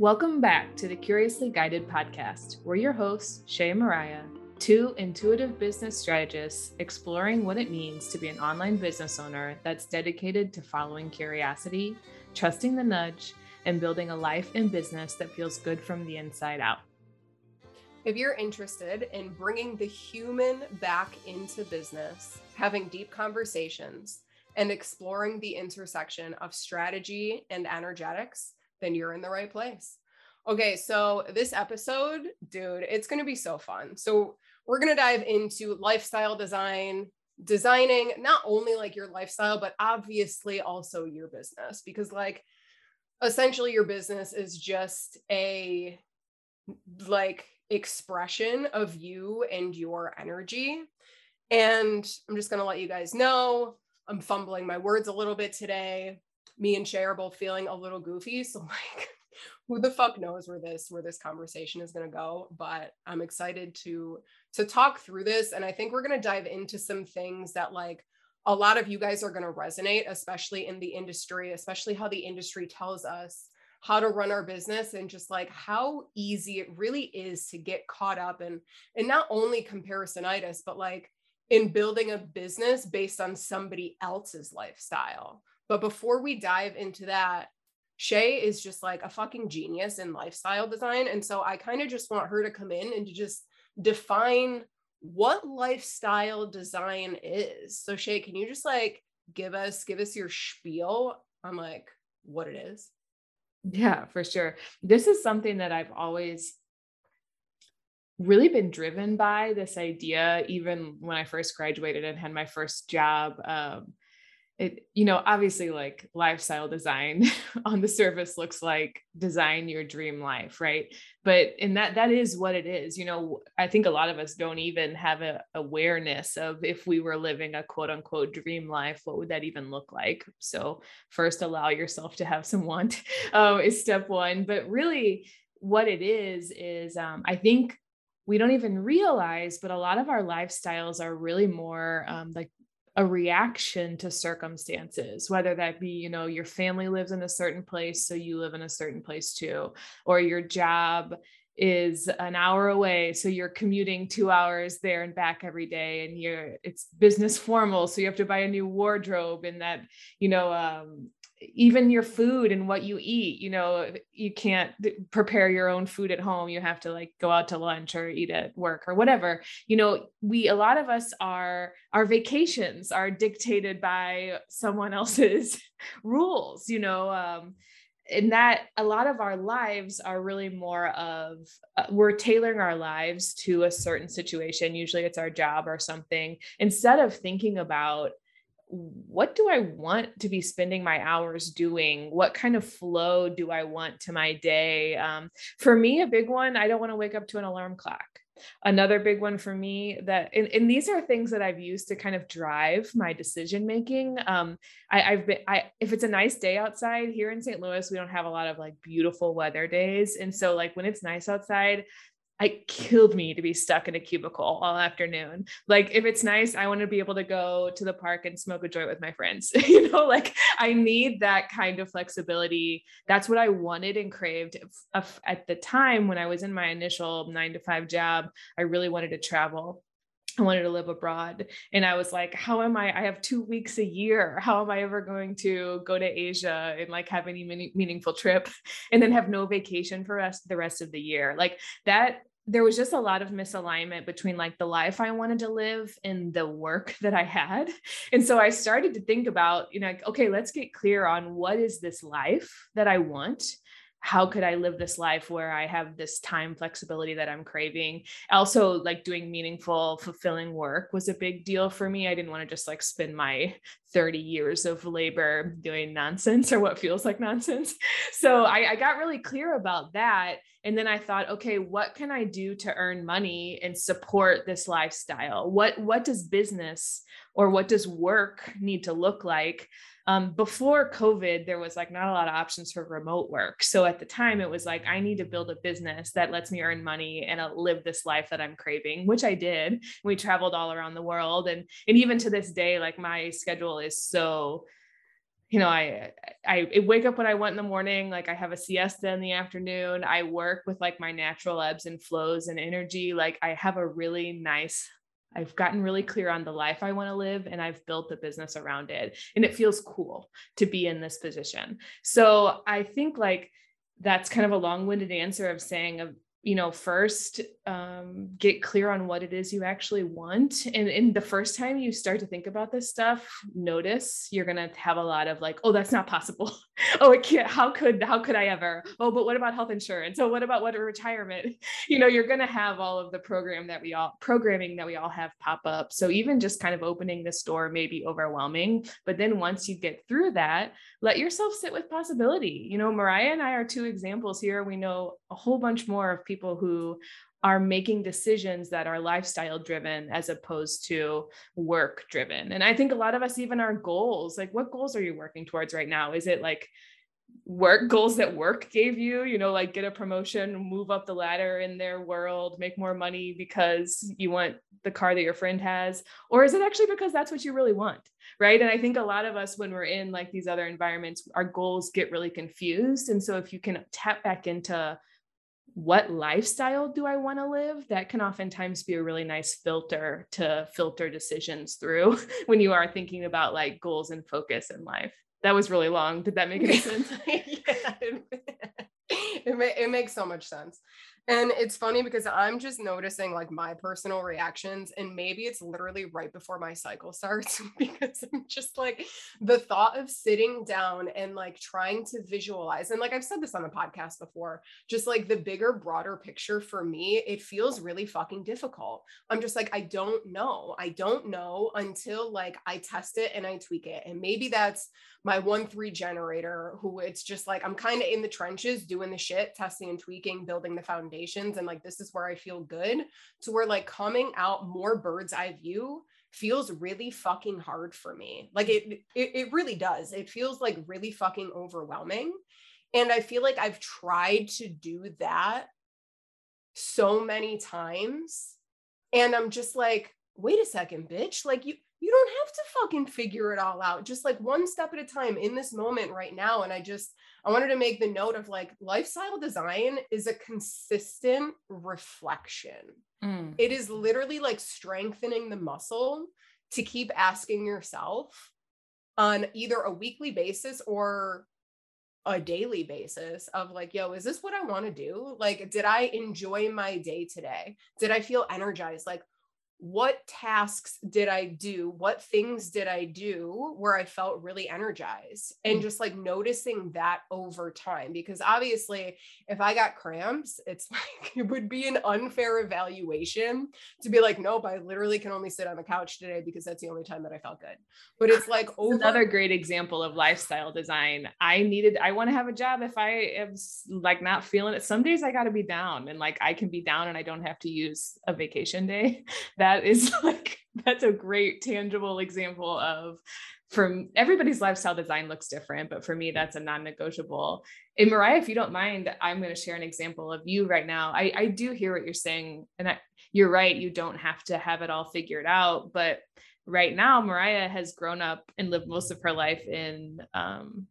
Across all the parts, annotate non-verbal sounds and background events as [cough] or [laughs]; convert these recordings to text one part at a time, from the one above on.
Welcome back to the Curiously Guided podcast. We're your hosts, Shay and Mariah, two intuitive business strategists exploring what it means to be an online business owner that's dedicated to following curiosity, trusting the nudge, and building a life and business that feels good from the inside out. If you're interested in bringing the human back into business, having deep conversations, and exploring the intersection of strategy and energetics, then you're in the right place. Okay, so this episode, dude, it's going to be so fun. So, we're going to dive into lifestyle design, designing not only like your lifestyle, but obviously also your business, because like essentially your business is just a like expression of you and your energy. And I'm just going to let you guys know I'm fumbling my words a little bit today me and are both feeling a little goofy. [laughs] So like who the fuck knows where this where this conversation is going to go but i'm excited to to talk through this and i think we're going to dive into some things that like a lot of you guys are going to resonate especially in the industry especially how the industry tells us how to run our business and just like how easy it really is to get caught up in and not only comparisonitis but like in building a business based on somebody else's lifestyle but before we dive into that, Shay is just like a fucking genius in lifestyle design. And so I kind of just want her to come in and to just define what lifestyle design is. So Shay, can you just like give us give us your spiel on like what it is? Yeah, for sure. This is something that I've always really been driven by this idea even when I first graduated and had my first job um, it you know obviously like lifestyle design [laughs] on the surface looks like design your dream life right? But in that that is what it is you know i think a lot of us don't even have a awareness of if we were living a quote unquote dream life what would that even look like? So first allow yourself to have some want [laughs] um, is step one. But really what it is is um, i think we don't even realize, but a lot of our lifestyles are really more um, like a reaction to circumstances whether that be you know your family lives in a certain place so you live in a certain place too or your job is an hour away so you're commuting 2 hours there and back every day and you're it's business formal so you have to buy a new wardrobe and that you know um, even your food and what you eat you know you can't prepare your own food at home. You have to like go out to lunch or eat at work or whatever. You know we a lot of us are our vacations are dictated by someone [laughs] else's rules you know um and that a lot of our lives are really more of uh, we're tailoring our lives to a certain situation. Usually it's our job or something. Instead of thinking about what do I want to be spending my hours doing? What kind of flow do I want to my day? Um, for me, a big one, I don't want to wake up to an alarm clock. Another big one for me that, and, and these are things that I've used to kind of drive my decision making. Um, I, I've been, I if it's a nice day outside here in St. Louis, we don't have a lot of like beautiful weather days, and so like when it's nice outside, it killed me to be stuck in a cubicle all afternoon. Like if it's nice, I want to be able to go to the park and smoke a joint with my friends. [laughs] you know, like I need that kind of flexibility. That's what I wanted and craved uh, at the time when I was in my initial 9 to 5 job. I really wanted to travel. I wanted to live abroad. And I was like, how am I? I have two weeks a year. How am I ever going to go to Asia and like have any meaningful trip [laughs] and then have no vacation for us the rest of the year? Like that there was just a lot of misalignment between like the life I wanted to live and the work that I had. [laughs] And so I started to think about, you know, like, okay, let's get clear on what is this life that I want? How could I live this life where I have this time flexibility that I'm craving? Also, like doing meaningful, fulfilling work was a big deal for me. I didn't want to just like spend my 30 years of labor doing nonsense [laughs] or what feels like nonsense. So I, I got really clear about that. And then I thought, okay, what can I do to earn money and support this lifestyle? What what does business or what does work need to look like? um, before COVID, there was like not a lot of options for remote work. So at the time, it was like, I need to build a business that lets me earn money and uh, live this life that I'm craving, which I did. We traveled all around the world. And, and even to this day, like my schedule is so you know, I, I, I wake up when I want in the morning, like I have a siesta in the afternoon. I work with like my natural ebbs and flows and energy. Like I have a really nice I've gotten really clear on the life I want to live and I've built the business around it. And it feels cool to be in this position. So I think like that's kind of a long-winded answer of saying of you know first um, get clear on what it is you actually want. And in the first time you start to think about this stuff notice you're going to have a lot of like oh that's not possible. [laughs] Oh it can't how could how could i ever? Oh but what about health insurance? Oh what about what retirement? [laughs] You know you're going to have all of the program that we all programming that we all have pop up. So even just kind of opening the door may be overwhelming but then once you get through that let yourself sit with possibility. You know mariah and i are two examples here. We know a whole bunch more of people who are making decisions that are lifestyle driven as opposed to work driven. And I think a lot of us, even our goals, like what goals are you working towards right now? Is it like work goals that work gave you, you know, like get a promotion, move up the ladder in their world, make more money because you want the car that your friend has? Or is it actually because that's what you really want? Right. And I think a lot of us, when we're in like these other environments, our goals get really confused. And so if you can tap back into what lifestyle do I want to live? That can oftentimes be a really nice filter to filter decisions through [laughs] when you are thinking about like goals and focus in life. That was really long. Did that make any [laughs] sense? yeah, it, it, it makes so much sense. And it's funny because I'm just noticing like my personal reactions, and maybe it's literally right before my cycle starts [laughs] because I'm just like the thought of sitting down and like trying to visualize. And like I've said this on the podcast before, just like the bigger, broader picture for me, it feels really fucking difficult. I'm just like, I don't know. I don't know until like I test it and I tweak it. And maybe that's my one three generator who it's just like i'm kind of in the trenches doing the shit testing and tweaking building the and like this is where i feel good to where like coming out more bird's eye view feels really fucking hard for me. Like it, it it really does. It feels like really fucking overwhelming. And i feel like i've tried to do that so many times and i'm just like wait a second bitch. Like you you don't have to fucking figure it all out. Just like one step at a time in this moment right now. And i just i wanted to make the note of like lifestyle design is a consistent reflection mm. it is literally like strengthening the muscle to keep asking yourself on either a weekly basis or a daily basis of like, yo, is this what I want to do? Like, did I enjoy my day today? Did I feel energized? Like, what tasks did I do? What things did I do where I felt really energized? And mm. just like noticing that over time. Because obviously, if I got cramps, it's [laughs] like it would be an unfair evaluation to be like, nope, I literally can only sit on the couch today because that's the only time that I felt good. But it's like over- another great example of lifestyle design. I needed, I want to have a job if I am like not feeling it. Some days I got to be down and like I can be down and I don't have to use a vacation day. [laughs] That that is [laughs] like that's a great tangible example of from everybody's lifestyle design looks different, but for me, that's a non-negotiable. And Mariah, if you don't mind, I'm going to share an example of you right now. I, I do hear what you're saying, and I, you're right. You don't have to have it all figured out, but right now, Mariah has grown up and lived most of her life in um,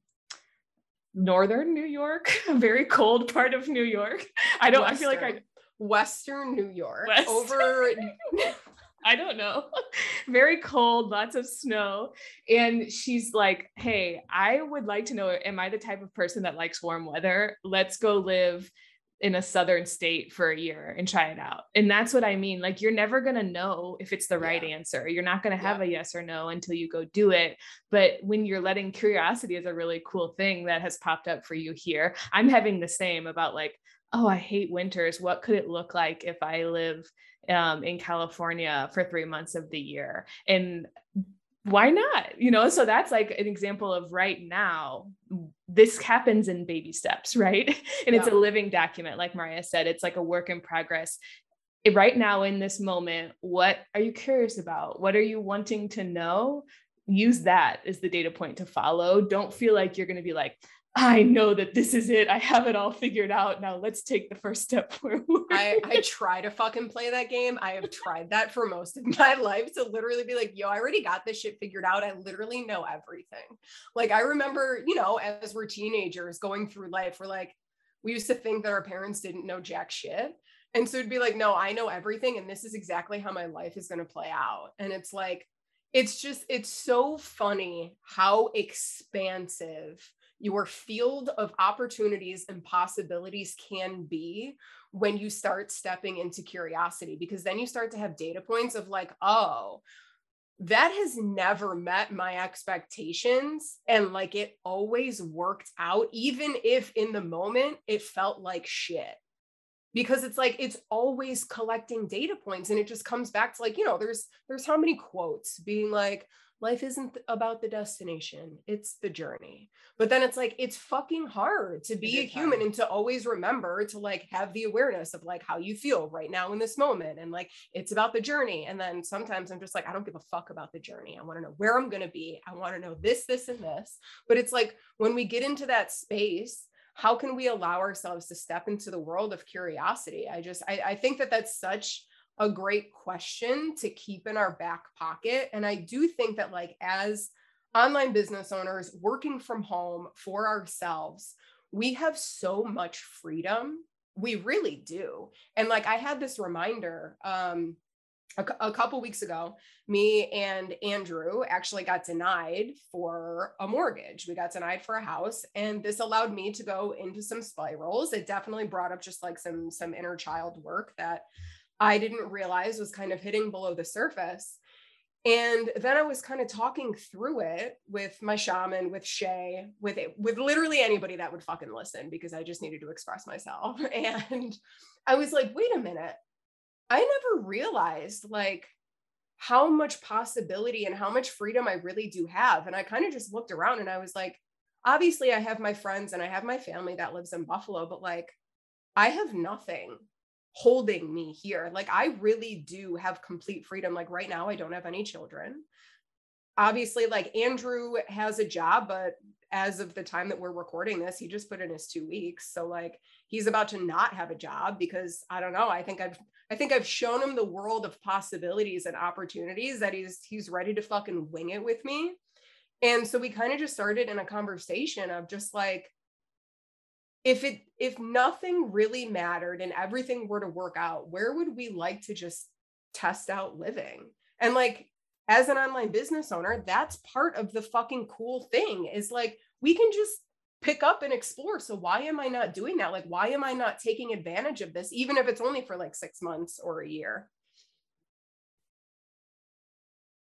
northern New York, [laughs] a very cold part of New York. I don't. Western. I feel like I Western New York Western. over [laughs] I don't know. [laughs] Very cold, lots of snow. And she's like, Hey, I would like to know, am I the type of person that likes warm weather? Let's go live in a southern state for a year and try it out. And that's what I mean. Like, you're never going to know if it's the right yeah. answer. You're not going to have yeah. a yes or no until you go do it. But when you're letting curiosity is a really cool thing that has popped up for you here. I'm having the same about like, oh, I hate winters. What could it look like if I live um, in California for three months of the year? And why not? You know, so that's like an example of right now, this happens in baby steps, right? [laughs] And yeah. it's a living document. Like Mariah said, it's like a work in progress. Right now, in this moment, what are you curious about? What are you wanting to know? Use that as the data point to follow. Don't feel like you're going to be like, I know that this is it. I have it all figured out. Now let's take the first step [laughs] forward. I, I try to fucking play that game. I have tried that for most of my life to literally be like, yo, I already got this shit figured out. I literally know everything. Like I remember, you know, as we're teenagers going through life, we're like, we used to think that our parents didn't know jack shit. And so it'd be like, no, I know everything. And this is exactly how my life is going to play out. And it's like, it's just, it's so funny how expansive your field of opportunities and possibilities can be when you start stepping into curiosity because then you start to have data points of like oh that has never met my expectations and like it always worked out even if in the moment it felt like shit. Because it's like it's always collecting data points and it just comes back to like you know there's there's how many quotes being like life isn't about the destination it's the journey. But then it's like it's fucking hard to be a human hard. and to always remember to like have the awareness of like how you feel right now in this moment and like it's about the journey. And then sometimes i'm just like i don't give a fuck about the journey. I want to know where i'm going to be. I want to know this this and this. But it's like when we get into that space how can we allow ourselves to step into the world of curiosity? I just I, I think that that's such a great question to keep in our back pocket. And I do think that, like, as online business owners working from home for ourselves, we have so much freedom. We really do. And like, I had this reminder um, a, a couple weeks ago, me and Andrew actually got denied for a mortgage. We got denied for a house, and this allowed me to go into some spirals. It definitely brought up just like some some inner child work that I didn't realize was kind of hitting below the surface. And then I was kind of talking through it with my shaman, with Shay, with it, with literally anybody that would fucking listen because I just needed to express myself. [laughs] And I was like, wait a minute. I never realized like how much possibility and how much freedom I really do have. And I kind of just looked around and I was like, obviously I have my friends and I have my family that lives in Buffalo, but like I have nothing holding me here. Like I really do have complete freedom. Like right now, I don't have any children. Obviously, like Andrew has a job, but as of the time that we're recording this, he just put in his two weeks. So like he's about to not have a job because I don't know. I think I've I think I've shown him the world of possibilities and opportunities that he's he's ready to fucking wing it with me. And so we kind of just started in a conversation of just like if it if nothing really mattered and everything were to work out where would we like to just test out living? And like as an online business owner that's part of the fucking cool thing is like we can just pick up and explore. So why am i not doing that? Like why am i not taking advantage of this even if it's only for like 6 months or a year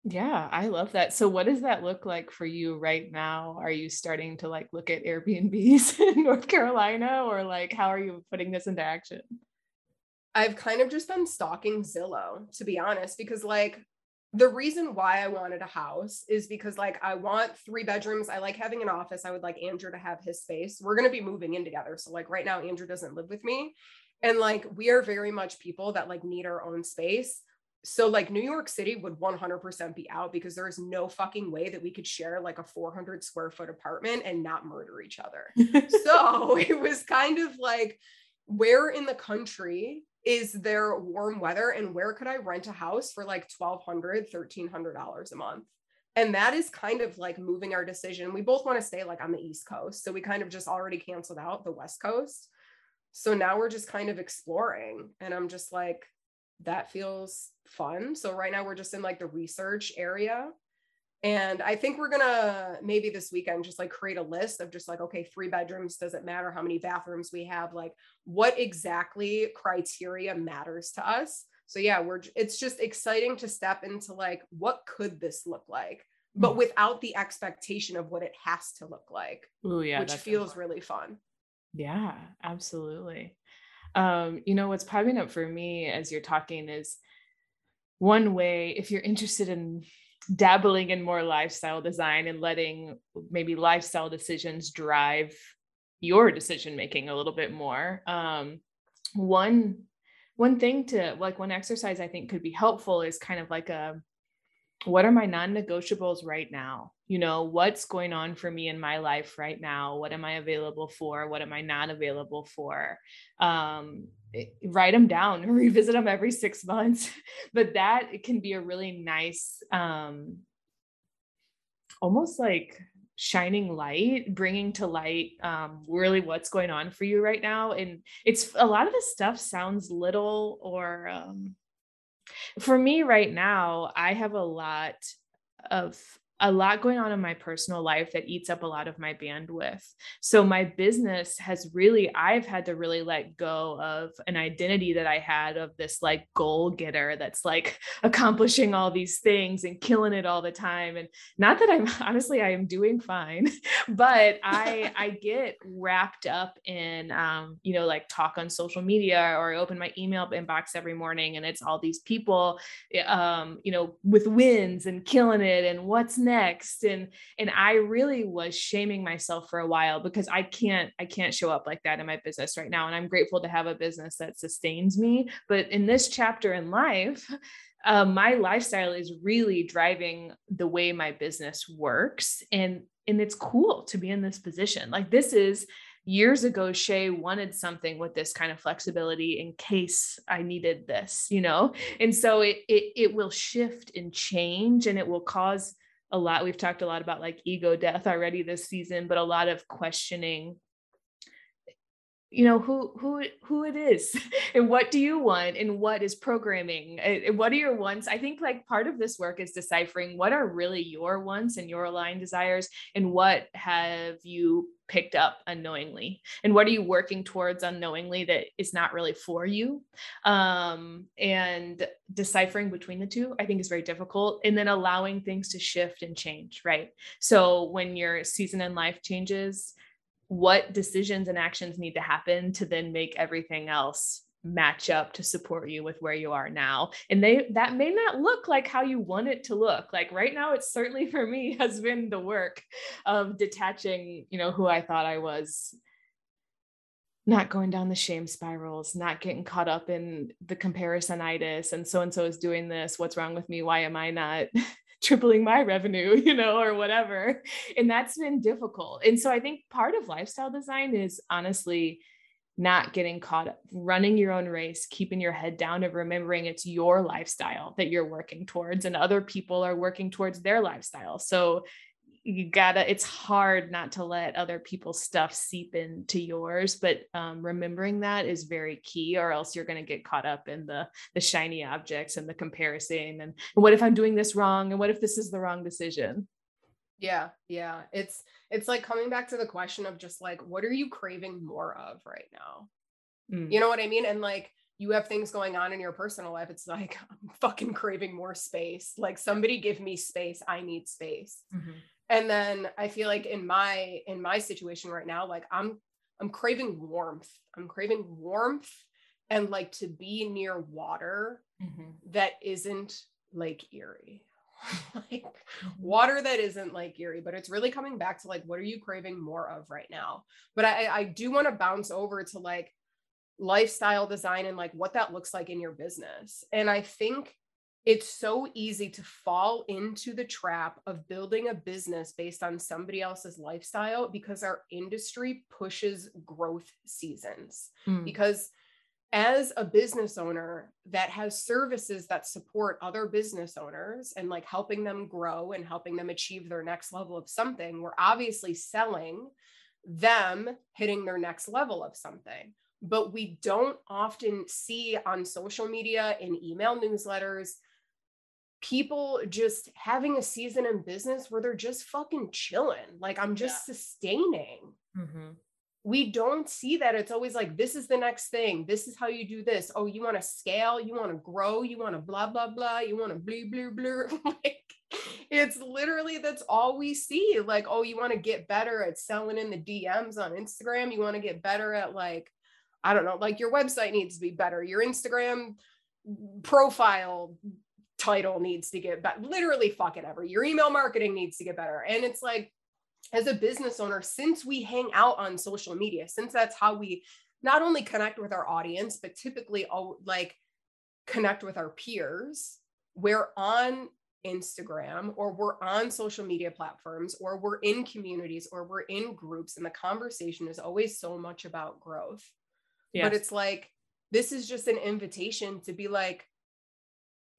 yeah, I love that. So what does that look like for you right now? Are you starting to like look at Airbnbs [laughs] in North Carolina or like how are you putting this into action? I've kind of just been stalking Zillow to be honest because like the reason why I wanted a house is because like I want three bedrooms. I like having an office. I would like Andrew to have his space. We're going to be moving in together. So like right now Andrew doesn't live with me. And like we are very much people that like need our own space so like New York City would 100% be out because there is no fucking way that we could share like a 400 square foot apartment and not murder each other. [laughs] so it was kind of like where in the country is there warm weather and where could I rent a house for like 1200 $1300 a month? And that is kind of like moving our decision. We both want to stay like on the East Coast. So we kind of just already canceled out the West Coast. So now we're just kind of exploring and I'm just like that feels fun. So right now we're just in like the research area. And I think we're gonna maybe this weekend just like create a list of just like, okay, three bedrooms, doesn't matter how many bathrooms we have, like what exactly criteria matters to us. So yeah, we're it's just exciting to step into like what could this look like, but hmm. without the expectation of what it has to look like. Oh yeah, which feels really fun. Yeah, absolutely. Um, you know, what's popping up for me as you're talking is one way, if you're interested in dabbling in more lifestyle design and letting maybe lifestyle decisions drive your decision making a little bit more. Um, one one thing to like one exercise I think could be helpful is kind of like a what are my non-negotiables right now? You know what's going on for me in my life right now? What am i available for? What am i not available for? Um, write them down [laughs] revisit them every six months. [laughs] But that can be a really nice um, almost like shining light bringing to light um, really what's going on for you right now. And it's a lot of the stuff sounds little or um, for me right now, I have a lot of a lot going on in my personal life that eats up a lot of my bandwidth. So my business has really I've had to really let go of an identity that I had of this like goal getter that's like [laughs] accomplishing all these things and killing it all the time and not that I'm [laughs] honestly I am doing fine, [laughs] but I I get wrapped up in um you know like talk on social media or I open my email inbox every morning and it's all these people eh, um you know with wins and killing it and what's next next. And and i really was shaming myself for a while because i can't i can't show up like that in my business right now. And i'm grateful to have a business that sustains me. But in this chapter in life [laughs] uh, my lifestyle is really driving the way my business works. And and it's cool to be in this position. Like this is years ago shay wanted something with this kind of flexibility in case i needed this you know? And so it, it it will shift and change and it will cause a lot we've talked a lot about like ego death already this season but a lot of questioning you know who who who it is [laughs] and what do you want and what is programming and what are your wants? I think like part of this work is deciphering what are really your wants and your aligned desires and what have you picked up unknowingly? And what are you working towards unknowingly that is not really for you? Um, and deciphering between the two i think is very difficult and then allowing things to shift and change right? So when your season in life changes what decisions and actions need to happen to then make everything else match up to support you with where you are now. And they that may not look like how you want it to look. Like right now it's certainly [laughs] for me has been the work of detaching you know who i thought i was. Not going down the shame spirals not getting caught up in the comparisonitis and so and so is doing this what's wrong with me? Why am i not tripling my revenue, [laughs] you know, or whatever. And that's been difficult. And so I think part of lifestyle design is honestly not getting caught up, running your own race, keeping your head down, and remembering it's your lifestyle that you're working towards, and other people are working towards their lifestyle. So you gotta it's hard not to let other people's stuff seep into yours but um, remembering that is very key or else you're going to get caught up in the the shiny objects and the comparison and what if i'm doing this wrong? And what if this is the wrong decision? Yeah yeah it's it's like coming back to the question of just like what are you craving more of right now? Mm. you know what i mean? And like you have things going on in your personal life it's like [laughs] i'm fucking craving more space. Like somebody give me space i need space. Mm-hmm and then i feel like in my in my situation right now like i'm i'm craving warmth i'm craving warmth and like to be near water mm-hmm. that isn't lake erie [laughs] like mm-hmm. water that isn't like erie but it's really coming back to like what are you craving more of right now but i i do want to bounce over to like lifestyle design and like what that looks like in your business and i think it's so easy to fall into the trap of building a business based on somebody else's lifestyle because our industry pushes growth seasons. Mm. Because as a business owner that has services that support other business owners and like helping them grow and helping them achieve their next level of something, we're obviously selling them hitting their next level of something. But we don't often see on social media, in email newsletters, people just having a season in business where they're just fucking chilling. Like I'm just yeah. sustaining. Mm-hmm. We don't see that. It's always like, this is the next thing. This is how you do this. Oh, you want to scale, you want to grow, you want to blah, blah, blah, you want to blue, blue, blue. [laughs] like it's literally that's all we see. Like, oh, you want to get better at selling in the DMs on Instagram. You want to get better at like, I don't know, like your website needs to be better. Your Instagram profile title needs to get better. Literally, fucking ever. Your email marketing needs to get better. And it's like, as a business owner, since we hang out on social media, since that's how we not only connect with our audience, but typically like connect with our peers, we're on Instagram or we're on social media platforms or we're in communities or we're in groups and the conversation is always so much about growth. Yes. But it's like, this is just an invitation to be like,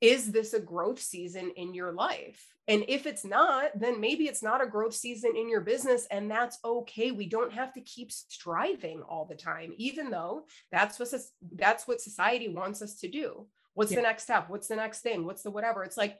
is this a growth season in your life? And if it's not, then maybe it's not a growth season in your business. And that's okay. We don't have to keep striving all the time, even though that's what, that's what society wants us to do. What's yeah. the next step? What's the next thing? What's the whatever? It's like,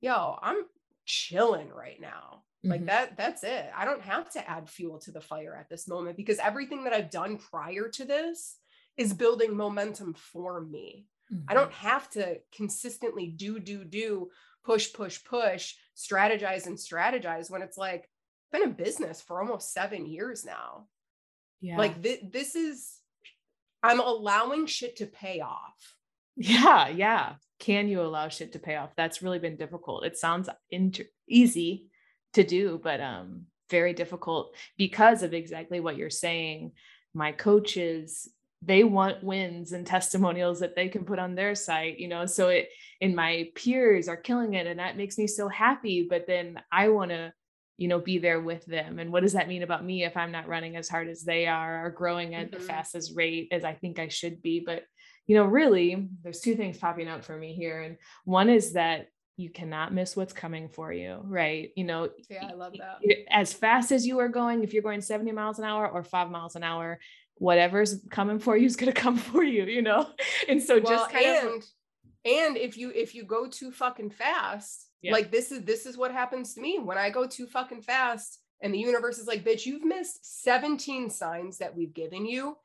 yo, I'm chilling right now. Mm-hmm. Like that, that's it. I don't have to add fuel to the fire at this moment because everything that I've done prior to this is building momentum for me. Mm-hmm. I don't have to consistently do, do, do, push, push, push, strategize and strategize when it's like, I've been in business for almost seven years now. Yeah. Like th- this is, I'm allowing shit to pay off. Yeah. Yeah. Can you allow shit to pay off? That's really been difficult. It sounds inter- easy to do, but um, very difficult because of exactly what you're saying. My coaches they want wins and testimonials that they can put on their site you know so it and my peers are killing it and that makes me so happy but then i want to you know be there with them and what does that mean about me if i'm not running as hard as they are or growing at mm-hmm. the fastest rate as i think i should be? But you know really there's two things popping up for me here and one is that you cannot miss what's coming for you right? You know yeah i love that. as fast as you are going if you're going 70 miles an hour or 5 miles an hour whatever's coming for you is going [laughs] to come for you you know? And so well, just kind and, of and if you if you go too fucking fast yeah. like this is this is what happens to me. When i go too fucking fast and the universe is like bitch you've missed 17 signs that we've given you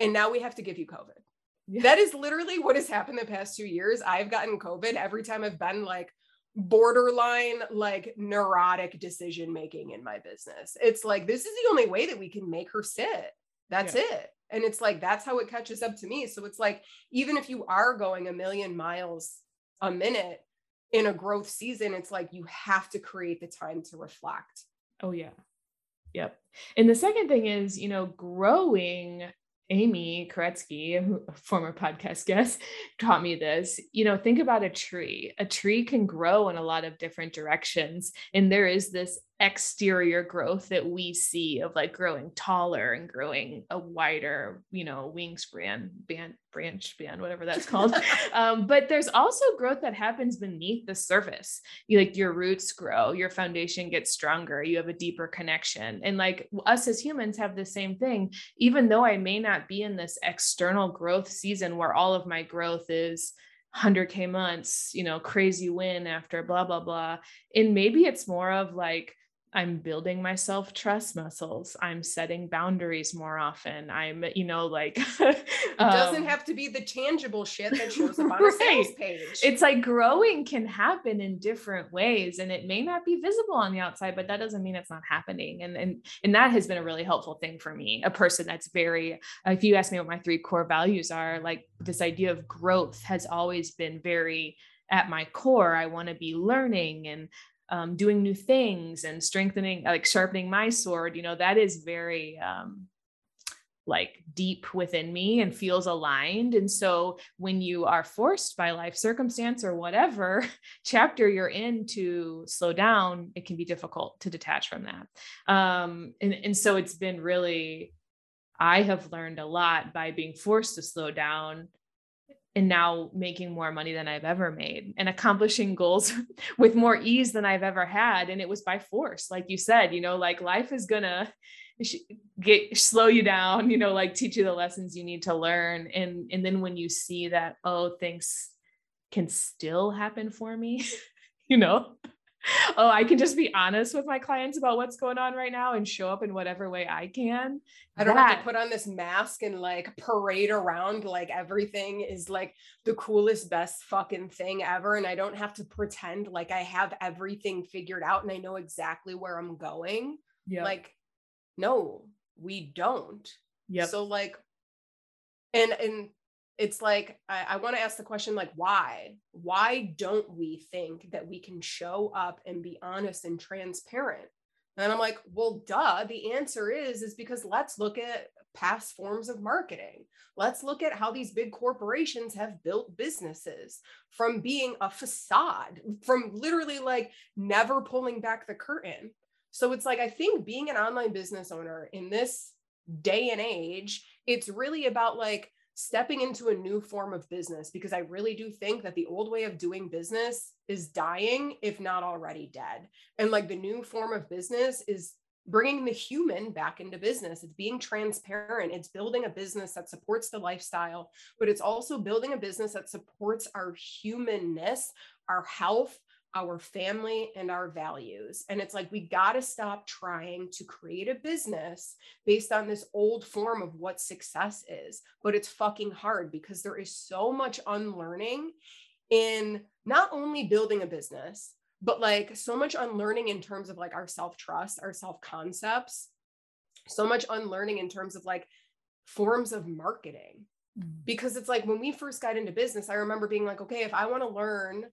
and now we have to give you covid. Yeah. that is literally what has happened the past two years. I've gotten covid every time i've been like borderline like neurotic decision making in my business. It's like this is the only way that we can make her sit that's yeah. it. And it's like, that's how it catches up to me. So it's like, even if you are going a million miles a minute in a growth season, it's like you have to create the time to reflect. Oh, yeah. Yep. And the second thing is, you know, growing Amy Koretsky, former podcast guest, [laughs] taught me this. You know, think about a tree. A tree can grow in a lot of different directions. And there is this exterior growth that we see of like growing taller and growing a wider, you know, wingspan, band, branch band, whatever that's called. [laughs] um, but there's also growth that happens beneath the surface. You like your roots grow, your foundation gets stronger, you have a deeper connection. And like us as humans have the same thing, even though I may not be in this external growth season where all of my growth is 100k months you know crazy win after blah blah blah and maybe it's more of like I'm building myself trust muscles. I'm setting boundaries more often. I'm, you know, like um, [laughs] it doesn't um, have to be the tangible shit that shows up [laughs] on right. a sales page. It's like growing can happen in different ways and it may not be visible on the outside, but that doesn't mean it's not happening. And and and that has been a really helpful thing for me. A person that's very, if you ask me what my three core values are, like this idea of growth has always been very at my core i want to be learning and um, doing new things and strengthening, like sharpening my sword, you know, that is very um, like deep within me and feels aligned. And so when you are forced by life circumstance or whatever [laughs] chapter you're in to slow down, it can be difficult to detach from that. Um, and, and so it's been really, I have learned a lot by being forced to slow down and now making more money than I've ever made and accomplishing goals [laughs] with more ease than I've ever had. And it was by force, like you said, you know, like life is gonna get slow you down, you know, like teach you the lessons you need to learn. And and then when you see that, oh, things can still happen for me, [laughs] you know, oh, I can just be honest with my clients about what's going on right now and show up in whatever way I can. I don't that, have to put on this mask and like parade around like everything is like the coolest, best fucking thing ever. And I don't have to pretend like I have everything figured out and I know exactly where I'm going. Yeah. Like, no, we don't. Yeah. So like, and and it's like I, I want to ask the question like why why don't we think that we can show up and be honest and transparent And I'm like, well, duh. The answer is, is because let's look at past forms of marketing. Let's look at how these big corporations have built businesses from being a facade, from literally like never pulling back the curtain. So it's like, I think being an online business owner in this day and age, it's really about like stepping into a new form of business because I really do think that the old way of doing business is dying, if not already dead. And like the new form of business is bringing the human back into business. It's being transparent. It's building a business that supports the lifestyle, but it's also building a business that supports our humanness, our health, our family, and our values. And it's like we got to stop trying to create a business based on this old form of what success is. But it's fucking hard because there is so much unlearning in not only building a business, but like so much unlearning in terms of like our self trust, our self concepts, so much unlearning in terms of like forms of marketing. Mm. Because it's like when we first got into business, I remember being like, okay, if I want to learn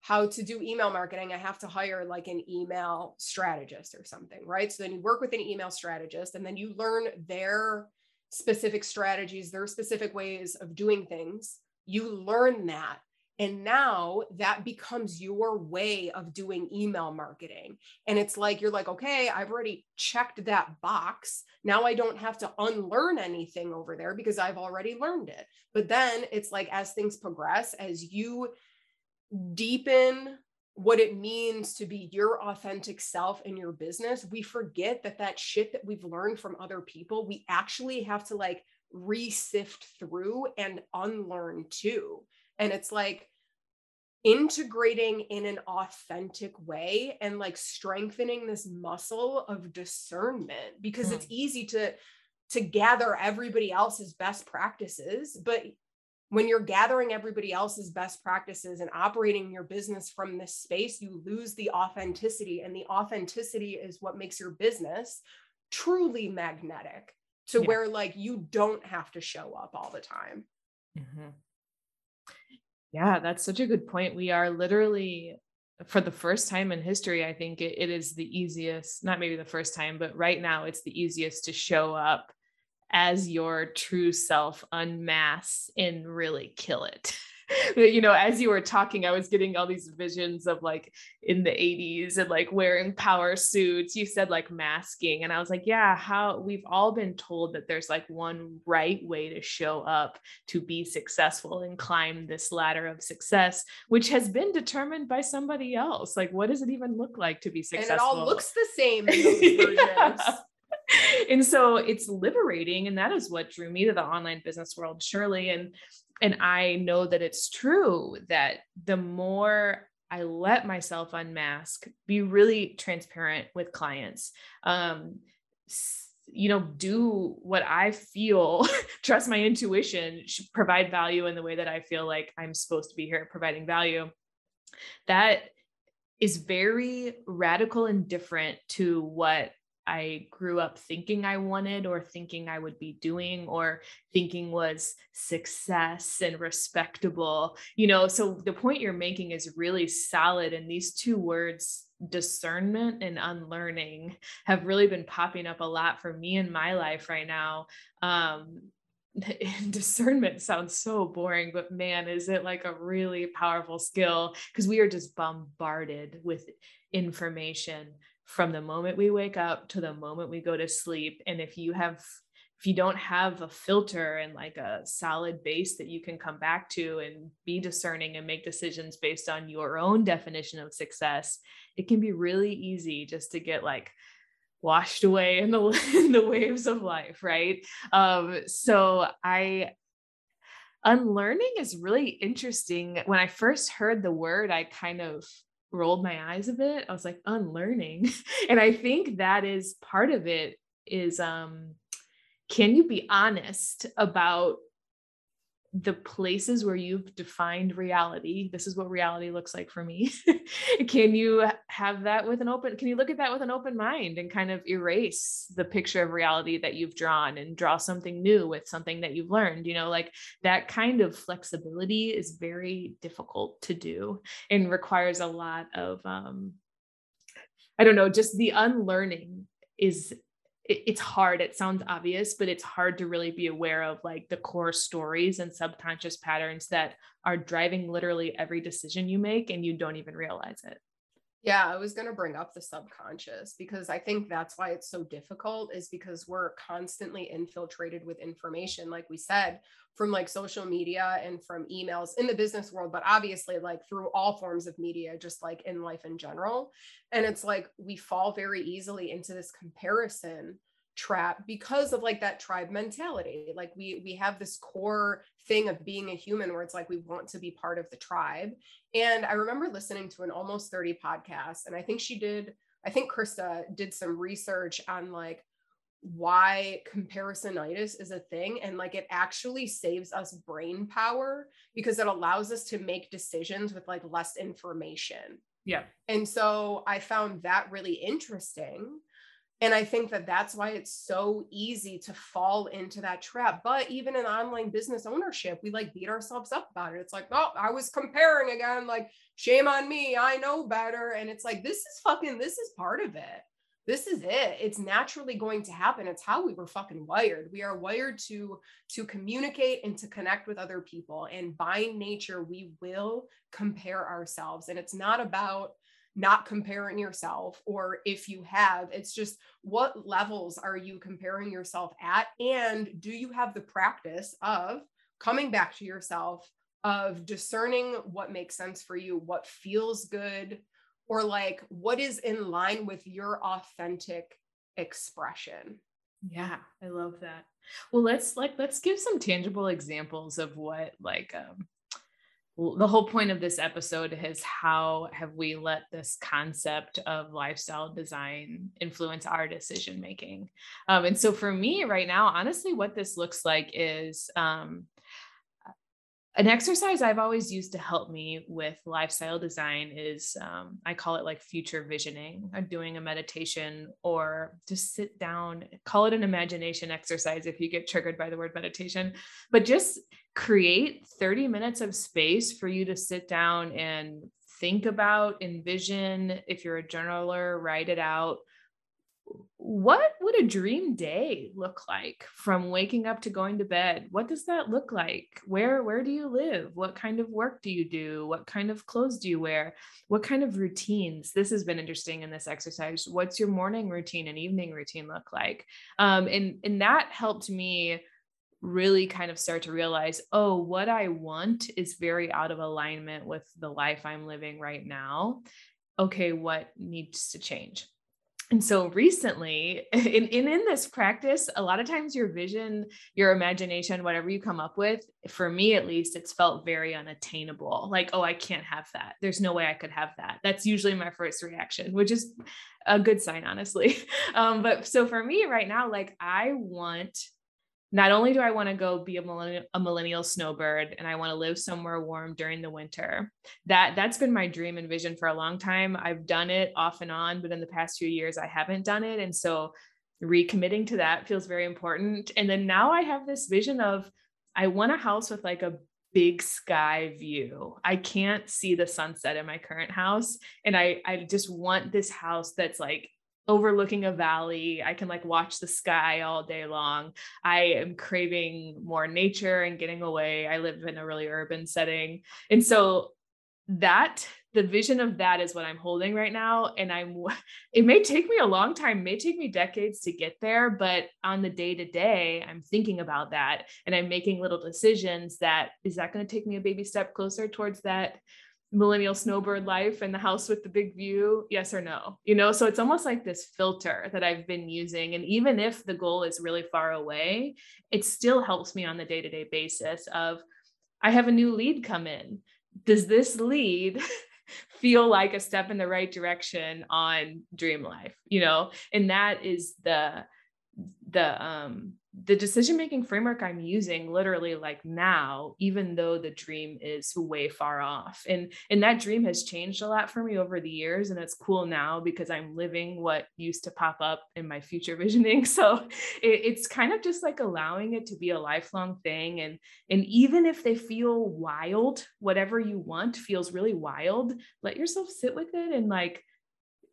how to do email marketing, I have to hire like an email strategist or something, right? So then you work with an email strategist and then you learn their specific strategies, their specific ways of doing things. You learn that and now that becomes your way of doing email marketing. And it's like, you're like, okay, I've already checked that box. Now I don't have to unlearn anything over there because I've already learned it. But then it's like, as things progress, as you deepen what it means to be your authentic self in your business, we forget that that shit that we've learned from other people, we actually have to like re-sift through and unlearn too. And it's like integrating in an authentic way and like strengthening this muscle of discernment because mm. it's easy to to gather everybody else's best practices but when you're gathering everybody else's best practices and operating your business from this space you lose the authenticity and the authenticity is what makes your business truly magnetic to yeah. where like you don't have to show up all the time mm-hmm. Yeah, that's such a good point. We are literally, for the first time in history, I think it, it is the easiest, not maybe the first time, but right now it's the easiest to show up as your true self, unmask and really kill it. [laughs] you know, as you were talking, I was getting all these visions of like in the 80s and like wearing power suits. You said like masking. And I was like, yeah, how we've all been told that there's like one right way to show up to be successful and climb this ladder of success, which has been determined by somebody else. Like, what does it even look like to be successful? And it all looks the same in those [laughs] versions. [laughs] and so it's liberating and that is what drew me to the online business world surely and and I know that it's true that the more I let myself unmask, be really transparent with clients, um, you know, do what I feel, [laughs] trust my intuition, provide value in the way that I feel like I'm supposed to be here providing value. That is very radical and different to what I grew up thinking I wanted or thinking I would be doing or thinking was success and respectable. You know, so the point you're making is really solid. And these two words, discernment and unlearning, have really been popping up a lot for me in my life right now. Um, [laughs] discernment sounds so boring, but man, is it like a really powerful skill because we are just bombarded with information from the moment we wake up to the moment we go to sleep. And if you have if you don't have a filter and like a solid base that you can come back to and be discerning and make decisions based on your own definition of success it can be really easy just to get like washed away in the [laughs] in the waves of life right? Um so i unlearning is really interesting. When i first heard the word i kind of rolled my eyes a bit. I was like, unlearning. [laughs] and I think that is part of it is um can you be honest about the places where you've defined reality this is what reality looks like for me. [laughs] Can you have that with an open can you look at that with an open mind and kind of erase the picture of reality that you've drawn and draw something new with something that you've learned? You know like that kind of flexibility is very difficult to do and requires a lot of um I don't know, just the unlearning is it's hard. It sounds obvious, but it's hard to really be aware of like the core stories and subconscious patterns that are driving literally every decision you make and you don't even realize it. Yeah, I was going to bring up the subconscious because I think that's why it's so difficult is because we're constantly infiltrated with information like we said from like social media and from emails in the business world but obviously like through all forms of media just like in life in general. And it's like we fall very easily into this comparison trap because of like that tribe mentality. Like we we have this core thing of being a human where it's like we want to be part of the tribe. And i remember listening to an almost 30 podcast and i think she did i think krista did some research on like why comparisonitis is a thing and like it actually saves us brain power because it allows us to make decisions with like less information. Yeah. And so i found that really interesting and I think that that's why it's so easy to fall into that trap. But even in online business ownership, we like beat ourselves up about it. It's like, oh, I was comparing again, like, shame on me. I know better. And it's like, this is fucking, this is part of it. This is it. It's naturally going to happen. It's how we were fucking wired. We are wired to to communicate and to connect with other people. And by nature, we will compare ourselves. And it's not about not comparing yourself or if you have it's just what levels are you comparing yourself at? And do you have the practice of coming back to yourself of discerning what makes sense for you what feels good or like what is in line with your authentic expression? Yeah i love that. Well let's like let's give some tangible examples of what like um the whole point of this episode is how have we let this concept of lifestyle design influence our decision making. Um, and so for me right now honestly what this looks like is um, an exercise I've always used to help me with lifestyle design is um, I call it like future visioning, or doing a meditation, or just sit down, call it an imagination exercise if you get triggered by the word meditation, but just create 30 minutes of space for you to sit down and think about, envision. If you're a journaler, write it out. What would a dream day look like from waking up to going to bed? What does that look like? Where where do you live? What kind of work do you do? What kind of clothes do you wear? What kind of routines? This has been interesting in this exercise. What's your morning routine and evening routine look like? Um, and and that helped me really kind of start to realize oh what i want is very out of alignment with the life i'm living right now. Okay what needs to change? And so recently [laughs] in, in in this practice a lot of times your vision your imagination whatever you come up with for me at least it's felt very unattainable. Like oh i can't have that. There's no way i could have that. That's usually my first reaction which is a good sign honestly. [laughs] Um, but so for me right now like i want not only do I want to go be a millennial, a millennial snowbird and I want to live somewhere warm during the winter. That that's been my dream and vision for a long time. I've done it off and on, but in the past few years I haven't done it and so recommitting to that feels very important. And then now I have this vision of I want a house with like a big sky view. I can't see the sunset in my current house and I I just want this house that's like overlooking a valley. I can like watch the sky all day long. I am craving more nature and getting away. I live in a really urban setting. And so that the vision of that is what I'm holding right now and I'm [laughs] it may take me a long time, may take me decades to get there, but on the day to day, I'm thinking about that and I'm making little decisions that is that going to take me a baby step closer towards that millennial snowbird life and the house with the big view yes or no? You know so it's almost like this filter that i've been using and even if the goal is really far away it still helps me on the day-to-day basis of i have a new lead come in. Does this lead [laughs] feel like a step in the right direction on dream life? You know and that is the the um the decision making framework I'm using literally like now, even though the dream is way far off. And and that dream has changed a lot for me over the years. And it's cool now because I'm living what used to pop up in my future [laughs] visioning. So it, it's kind of just like allowing it to be a lifelong thing. And and even if they feel wild, whatever you want feels really wild, let yourself sit with it and like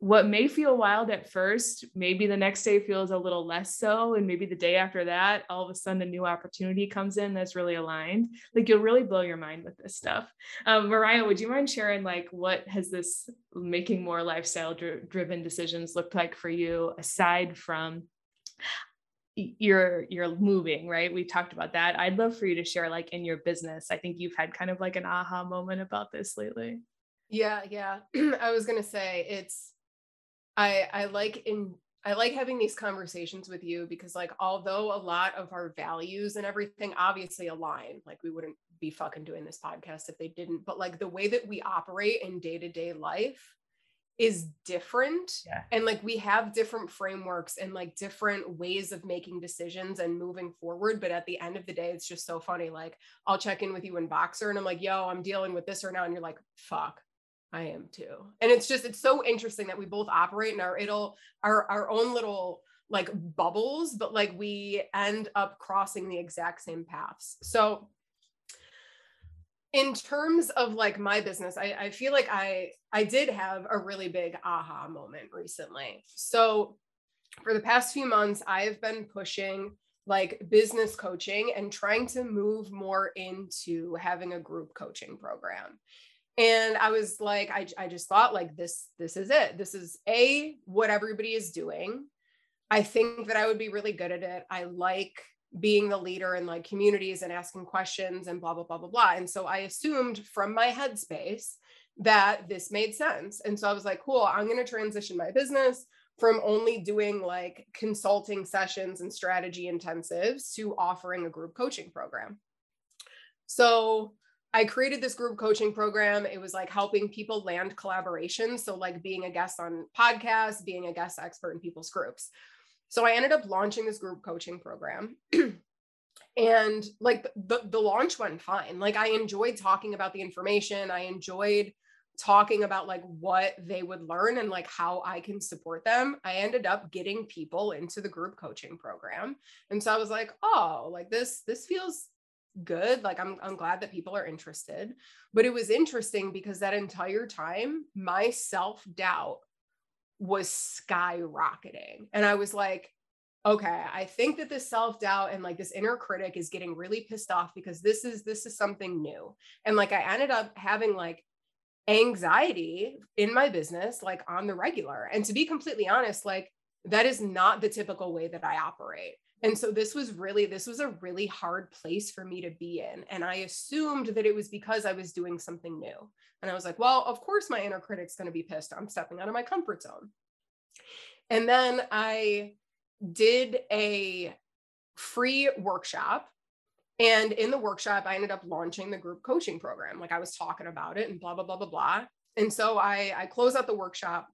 what may feel wild at first, maybe the next day feels a little less so. And maybe the day after that, all of a sudden a new opportunity comes in that's really aligned. Like you'll really blow your mind with this stuff. Um, Mariah, would you mind sharing like what has this making more lifestyle dri- driven decisions looked like for you aside from you're you're moving right we talked about that i'd love for you to share like in your business i think you've had kind of like an aha moment about this lately yeah yeah [clears throat] i was gonna say it's I I like in I like having these conversations with you because like although a lot of our values and everything obviously align, like we wouldn't be fucking doing this podcast if they didn't, but like the way that we operate in day-to-day life is different. Yeah. and like we have different frameworks and like different ways of making decisions and moving forward but at the end of the day it's just so funny like I'll check in with you in Voxer and I'm like yo I'm dealing with this right now. And you're like fuck I am too. And it's just it's so interesting that we both operate in our it'll our our own little like bubbles, but like we end up crossing the exact same paths. So in terms of like my business, I, I feel like I I did have a really big aha moment recently. So for the past few months, I have been pushing like business coaching and trying to move more into having a group coaching program and i was like I, I just thought like this this is it. This is a what everybody is doing. I think that i would be really good at it. I like being the leader in like communities and asking questions and blah blah blah blah blah. And so i assumed from my headspace that this made sense. And so i was like cool i'm going to transition my business from only doing like consulting sessions and strategy intensives to offering a group coaching program. So I created this group coaching program. It was like helping people land collaborations. So, like being a guest on podcasts, being a guest expert in people's groups. So, I ended up launching this group coaching program. [clears throat] and like the, the launch went fine. Like, I enjoyed talking about the information. I enjoyed talking about like what they would learn and like how I can support them. I ended up getting people into the group coaching program. And so I was like, oh, like this, this feels good like I'm I'm glad that people are interested but it was interesting because that entire time my self-doubt was skyrocketing. And I was like okay I think that this self-doubt and like this inner critic is getting really pissed off because this is this is something new. And like I ended up having like anxiety in my business like on the regular. And to be completely honest like that is not the typical way that I operate and so this was really this was a really hard place for me to be in and i assumed that it was because i was doing something new. And i was like well of course my inner critic's going to be pissed. I'm stepping out of my comfort zone. And then i did a free workshop and in the workshop i ended up launching the group coaching program. Like i was talking about it and blah blah blah blah blah. And so i i close out the workshop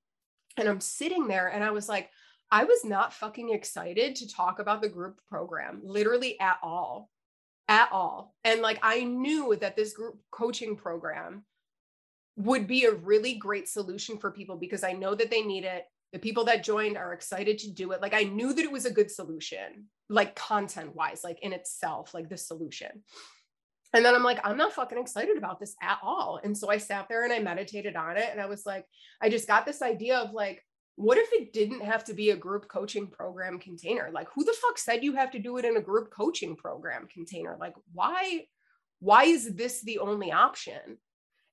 and i'm sitting there and i was like I was not fucking excited to talk about the group program, literally at all. At all. And like I knew that this group coaching program would be a really great solution for people because I know that they need it. The people that joined are excited to do it. Like I knew that it was a good solution, like content wise, like in itself, like the solution. And then I'm like, I'm not fucking excited about this at all. And so I sat there and I meditated on it. And I was like, I just got this idea of like, what if it didn't have to be a group coaching program container? Like who the fuck said you have to do it in a group coaching program container? Like why why is this the only option?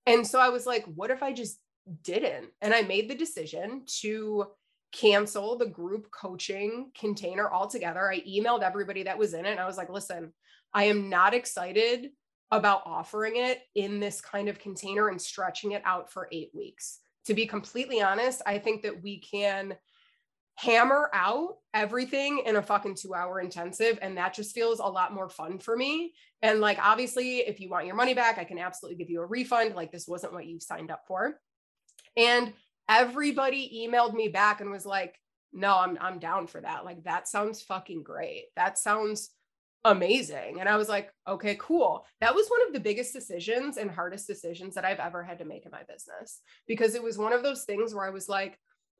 And so i was like what if i just didn't? And i made the decision to cancel the group coaching container altogether. I emailed everybody that was in it and i was like listen i am not excited about offering it in this kind of container and stretching it out for eight weeks to be completely honest, I think that we can hammer out everything in a fucking two hour intensive. And that just feels a lot more fun for me. And like, obviously, if you want your money back, I can absolutely give you a refund. Like, this wasn't what you signed up for. And everybody emailed me back and was like, no, I'm, I'm down for that. Like, that sounds fucking great. That sounds amazing. And I was like, okay, cool. That was one of the biggest decisions and hardest decisions that I've ever had to make in my business because it was one of those things where I was like,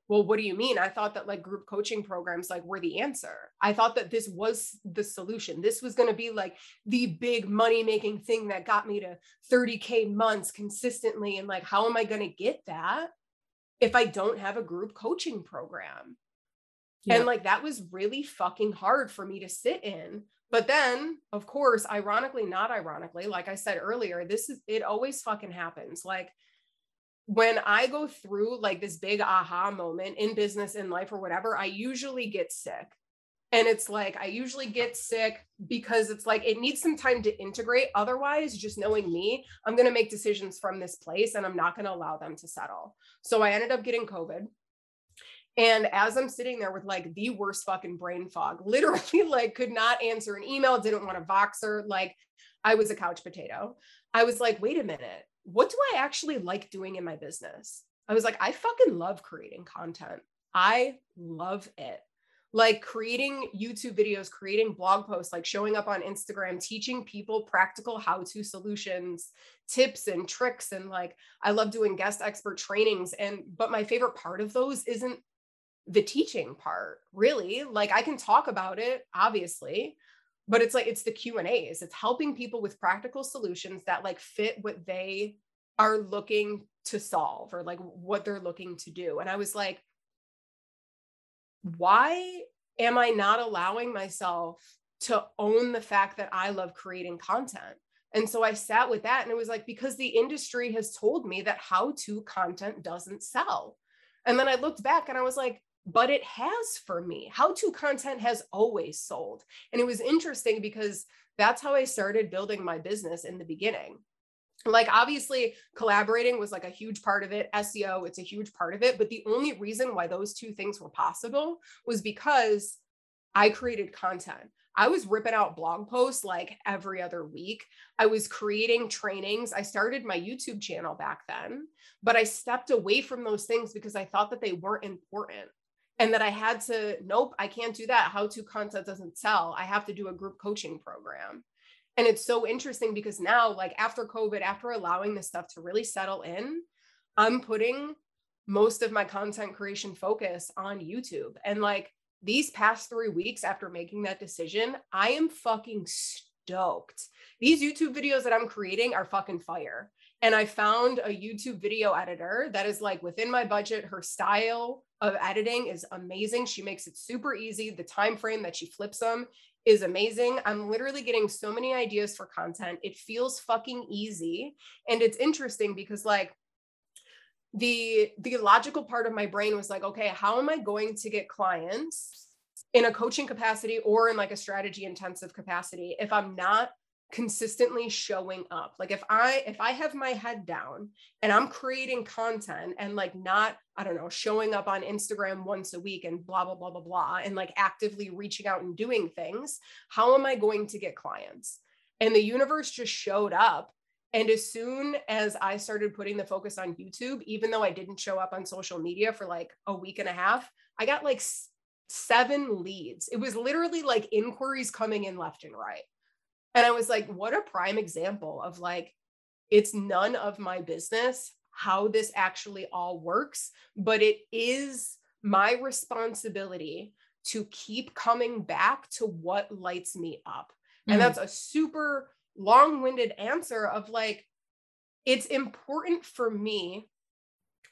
well, what do you mean? I thought that like group coaching programs like were the answer. I thought that this was the solution. This was going to be like the big money making thing that got me to 30k months consistently and like how am I going to get that? if I don't have a group coaching program. Yeah. And like that was really fucking hard for me to sit in. But then, of course, ironically, not ironically, like I said earlier, this is it always fucking happens. Like when I go through like this big aha moment in business, in life, or whatever, I usually get sick. And it's like, I usually get sick because it's like, it needs some time to integrate. Otherwise, just knowing me, I'm going to make decisions from this place and I'm not going to allow them to settle. So I ended up getting COVID. And as I'm sitting there with like the worst fucking brain fog, [laughs] literally like could not answer an email, didn't want to Voxer, like I was a couch potato. I was like, wait a minute, what do I actually like doing in my business? I was like, I fucking love creating content. I love it like creating YouTube videos, creating blog posts, like showing up on Instagram, teaching people practical how to solutions, tips and tricks. And like, I love doing guest expert trainings. And, but my favorite part of those isn't the teaching part, really. Like, I can talk about it, obviously, but it's like, it's the Q and A's. It's helping people with practical solutions that like fit what they are looking to solve or like what they're looking to do. And I was like, why am I not allowing myself to own the fact that I love creating content? And so I sat with that and it was like, because the industry has told me that how to content doesn't sell. And then I looked back and I was like, but it has for me. How to content has always sold. And it was interesting because that's how I started building my business in the beginning. Like obviously collaborating was like a huge part of it. Seo it's a huge part of it. But the only reason why those two things were possible was because i created content. I was ripping out blog posts like every other week. I was creating trainings. I started my youtube channel back then but i stepped away from those things because i thought that they weren't important and that i had to nope i can't do that how to content doesn't sell i have to do a group coaching program and it's so interesting because now, like after COVID, after allowing this stuff to really settle in, I'm putting most of my content creation focus on YouTube. And like these past three weeks after making that decision, I am fucking stoked. These YouTube videos that I'm creating are fucking fire. And I found a YouTube video editor that is like within my budget. Her style of editing is amazing. She makes it super easy. The time frame that she flips them is amazing. I'm literally getting so many ideas for content. It feels fucking easy. And it's interesting because like the the logical part of my brain was like, okay, how am I going to get clients in a coaching capacity or in like a strategy intensive capacity if I'm not consistently showing up. Like if i if i have my head down and i'm creating content and like not i don't know showing up on instagram once a week and blah blah blah blah blah and like actively reaching out and doing things how am i going to get clients? And the universe just showed up. And as soon as i started putting the focus on youtube even though i didn't show up on social media for like a week and a half i got like seven leads. It was literally like inquiries coming in left and right and I was like, what a prime example of like, it's none of my business how this actually all works, but it is my responsibility to keep coming back to what lights me up. Mm-hmm. And that's a super long winded answer of like, it's important for me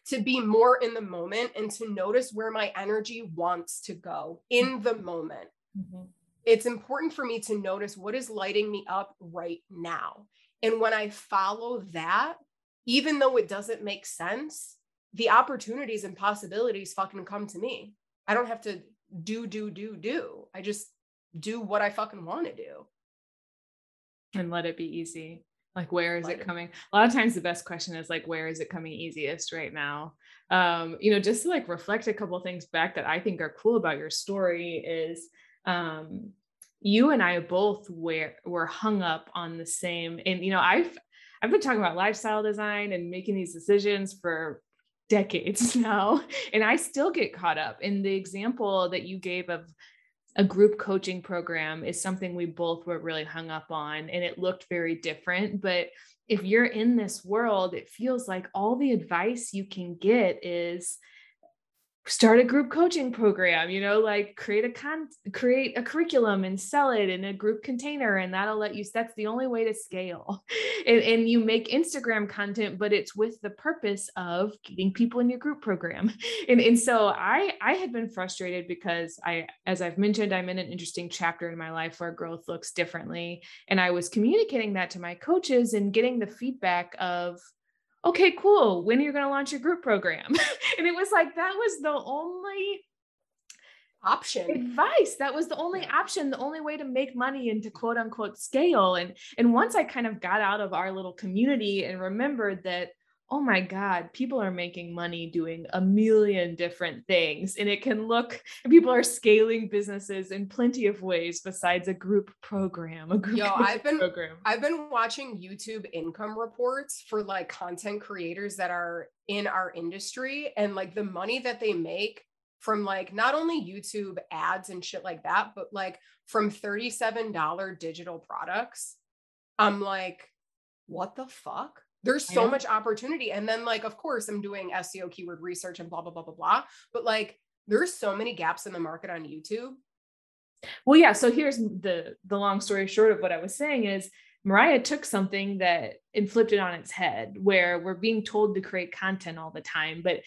to be more in the moment and to notice where my energy wants to go in the moment. Mm-hmm it's important for me to notice what is lighting me up right now. And when I follow that, even though it doesn't make sense, the opportunities and possibilities fucking come to me. I don't have to do, do, do, do. I just do what I fucking want to do. And let it be easy. Like, where is let it coming? A lot of times, the best question is like, where is it coming easiest right now? Um, you know, just to like reflect a couple things back that I think are cool about your story is um, you and I both were were hung up on the same. And you know, I've I've been talking about lifestyle design and making these decisions for decades [laughs] now, and I still get caught up. in the example that you gave of a group coaching program is something we both were really hung up on, and it looked very different, but if you're in this world, it feels like all the advice you can get is start a group coaching program you know like create a con create a curriculum and sell it in a group container and that'll let you that's the only way to scale. [laughs] And, and you make instagram content but it's with the purpose of getting people in your group program. [laughs] And, and so i i had been frustrated because i as i've mentioned i'm in an interesting chapter in my life where growth looks differently. And i was communicating that to my coaches and getting the feedback of okay, cool. When are you going to launch your group program? [laughs] and it was like, that was the only option advice that was the only option the only way to make money and to quote unquote scale and and once i kind of got out of our little community and remembered that oh my God, people are making money doing a million different things. And it can look, people are scaling businesses in plenty of ways besides a group program. A group Yo, [laughs] I've been program. I've been watching YouTube income reports for like content creators that are in our industry and like the money that they make from like not only YouTube ads and shit like that, but like from $37 digital products. I'm like, what the fuck? There's so much opportunity. And then, like, of course, I'm doing SEO keyword research and blah, blah, blah, blah, blah. But like, there's so many gaps in the market on YouTube. Well, yeah. So here's the the long story short of what I was saying is Mariah took something that and flipped it on its head, where we're being told to create content all the time, but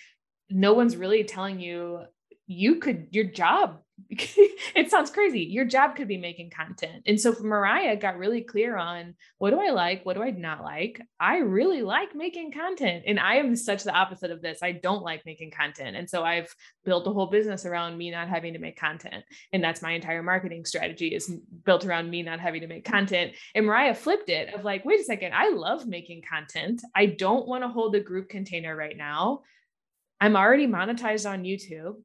no one's really telling you you could your job [laughs] it sounds crazy your job could be making content. And so mariah got really clear on what do i like? What do i not like? I really like making content. And i am such the opposite of this. I don't like making content. And so i've built a whole business around me not having to make content. And that's my entire marketing strategy is built around me not having to make content. And mariah flipped it of like wait a second i love making content. I don't want to hold a group container right now. I'm already monetized on youtube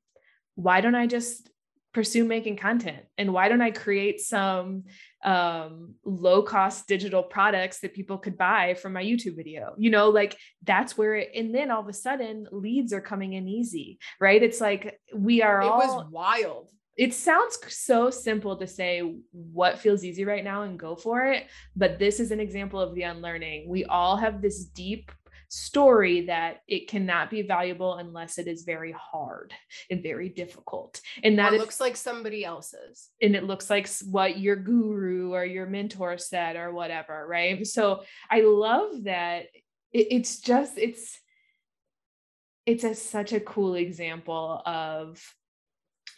why don't I just pursue making content? And why don't i create some um, low cost digital products that people could buy from my youtube video? You know like that's where it and then all of a sudden leads are coming in easy right? It's like we are it all, was wild. It sounds so simple to say what feels easy right now and go for it but this is an example of the unlearning. We all have this deep story that it cannot be valuable unless it is very hard and very difficult. And that looks like somebody else's. And it looks like what your guru or your mentor said or whatever, right? So I love that it, it's just it's it's a such a cool example of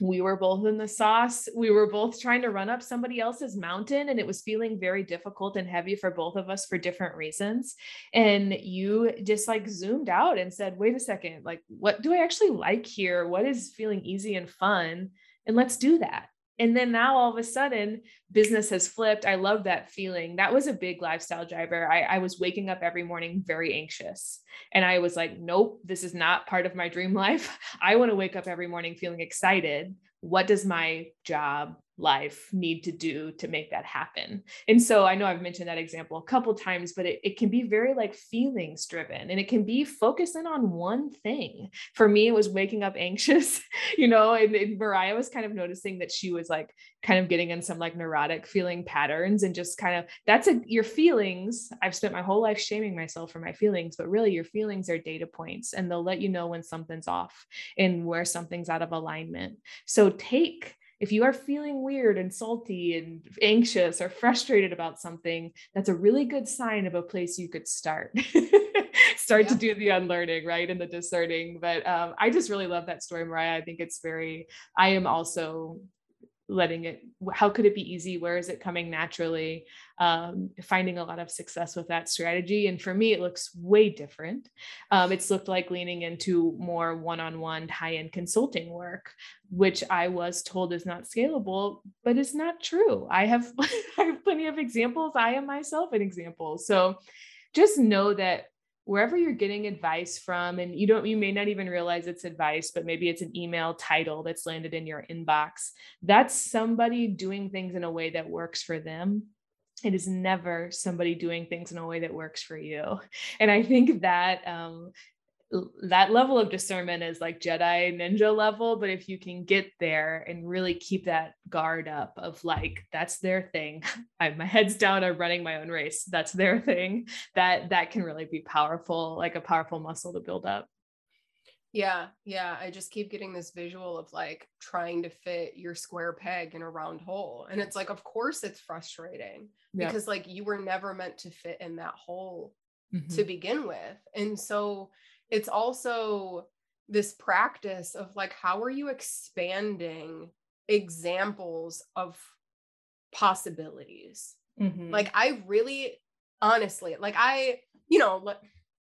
we were both in the sauce. We were both trying to run up somebody else's mountain, and it was feeling very difficult and heavy for both of us for different reasons. And you just like zoomed out and said, wait a second, like, what do I actually like here? What is feeling easy and fun? And let's do that. And then now all of a sudden, business has flipped. I love that feeling. That was a big lifestyle driver. I, I, was waking up every morning very anxious. And I was like, nope, this is not part of my dream [laughs] life. I want to wake up every morning feeling excited. What does my job life need to do to make that happen. And so i know i've mentioned that example a couple times but it, it can be very like feelings driven and it can be focusing on one thing. For me it was waking up anxious [laughs] you know and, and mariah was kind of noticing that she was like kind of getting in some like neurotic feeling patterns and just kind of that's a your feelings i've spent my whole life shaming myself for my feelings but really your feelings are data points and they'll let you know when something's off and where something's out of alignment. So take if you are feeling weird and salty and anxious or frustrated about something, that's a really good sign of a place you could start. [laughs] start yeah. to do the unlearning, right? And the discerning. But um, I just really love that story, Mariah. I think it's very, I am also letting it how could it be easy? Where is it coming naturally? Um, finding a lot of success with that strategy and for me it looks way different. Um, it's looked like leaning into more one-on-one high-end consulting work which i was told is not scalable but is not true. I have [laughs] i have plenty of examples. I am myself an example. So just know that wherever you're getting advice from and you don't you may not even realize it's advice but maybe it's an email title that's landed in your inbox that's somebody doing things in a way that works for them. It is never somebody doing things in a way that works for you. And i think that um, that level of discernment is like Jedi ninja level, but if you can get there and really keep that guard up of like that's their thing, [laughs] I, my head's down, I'm running my own race. That's their thing. That that can really be powerful, like a powerful muscle to build up. Yeah, yeah. I just keep getting this visual of like trying to fit your square peg in a round hole. And it's like, of course, it's frustrating yep. because like you were never meant to fit in that hole mm-hmm. to begin with. And so it's also this practice of like, how are you expanding examples of possibilities? Mm-hmm. Like, I really honestly, like, I, you know, like,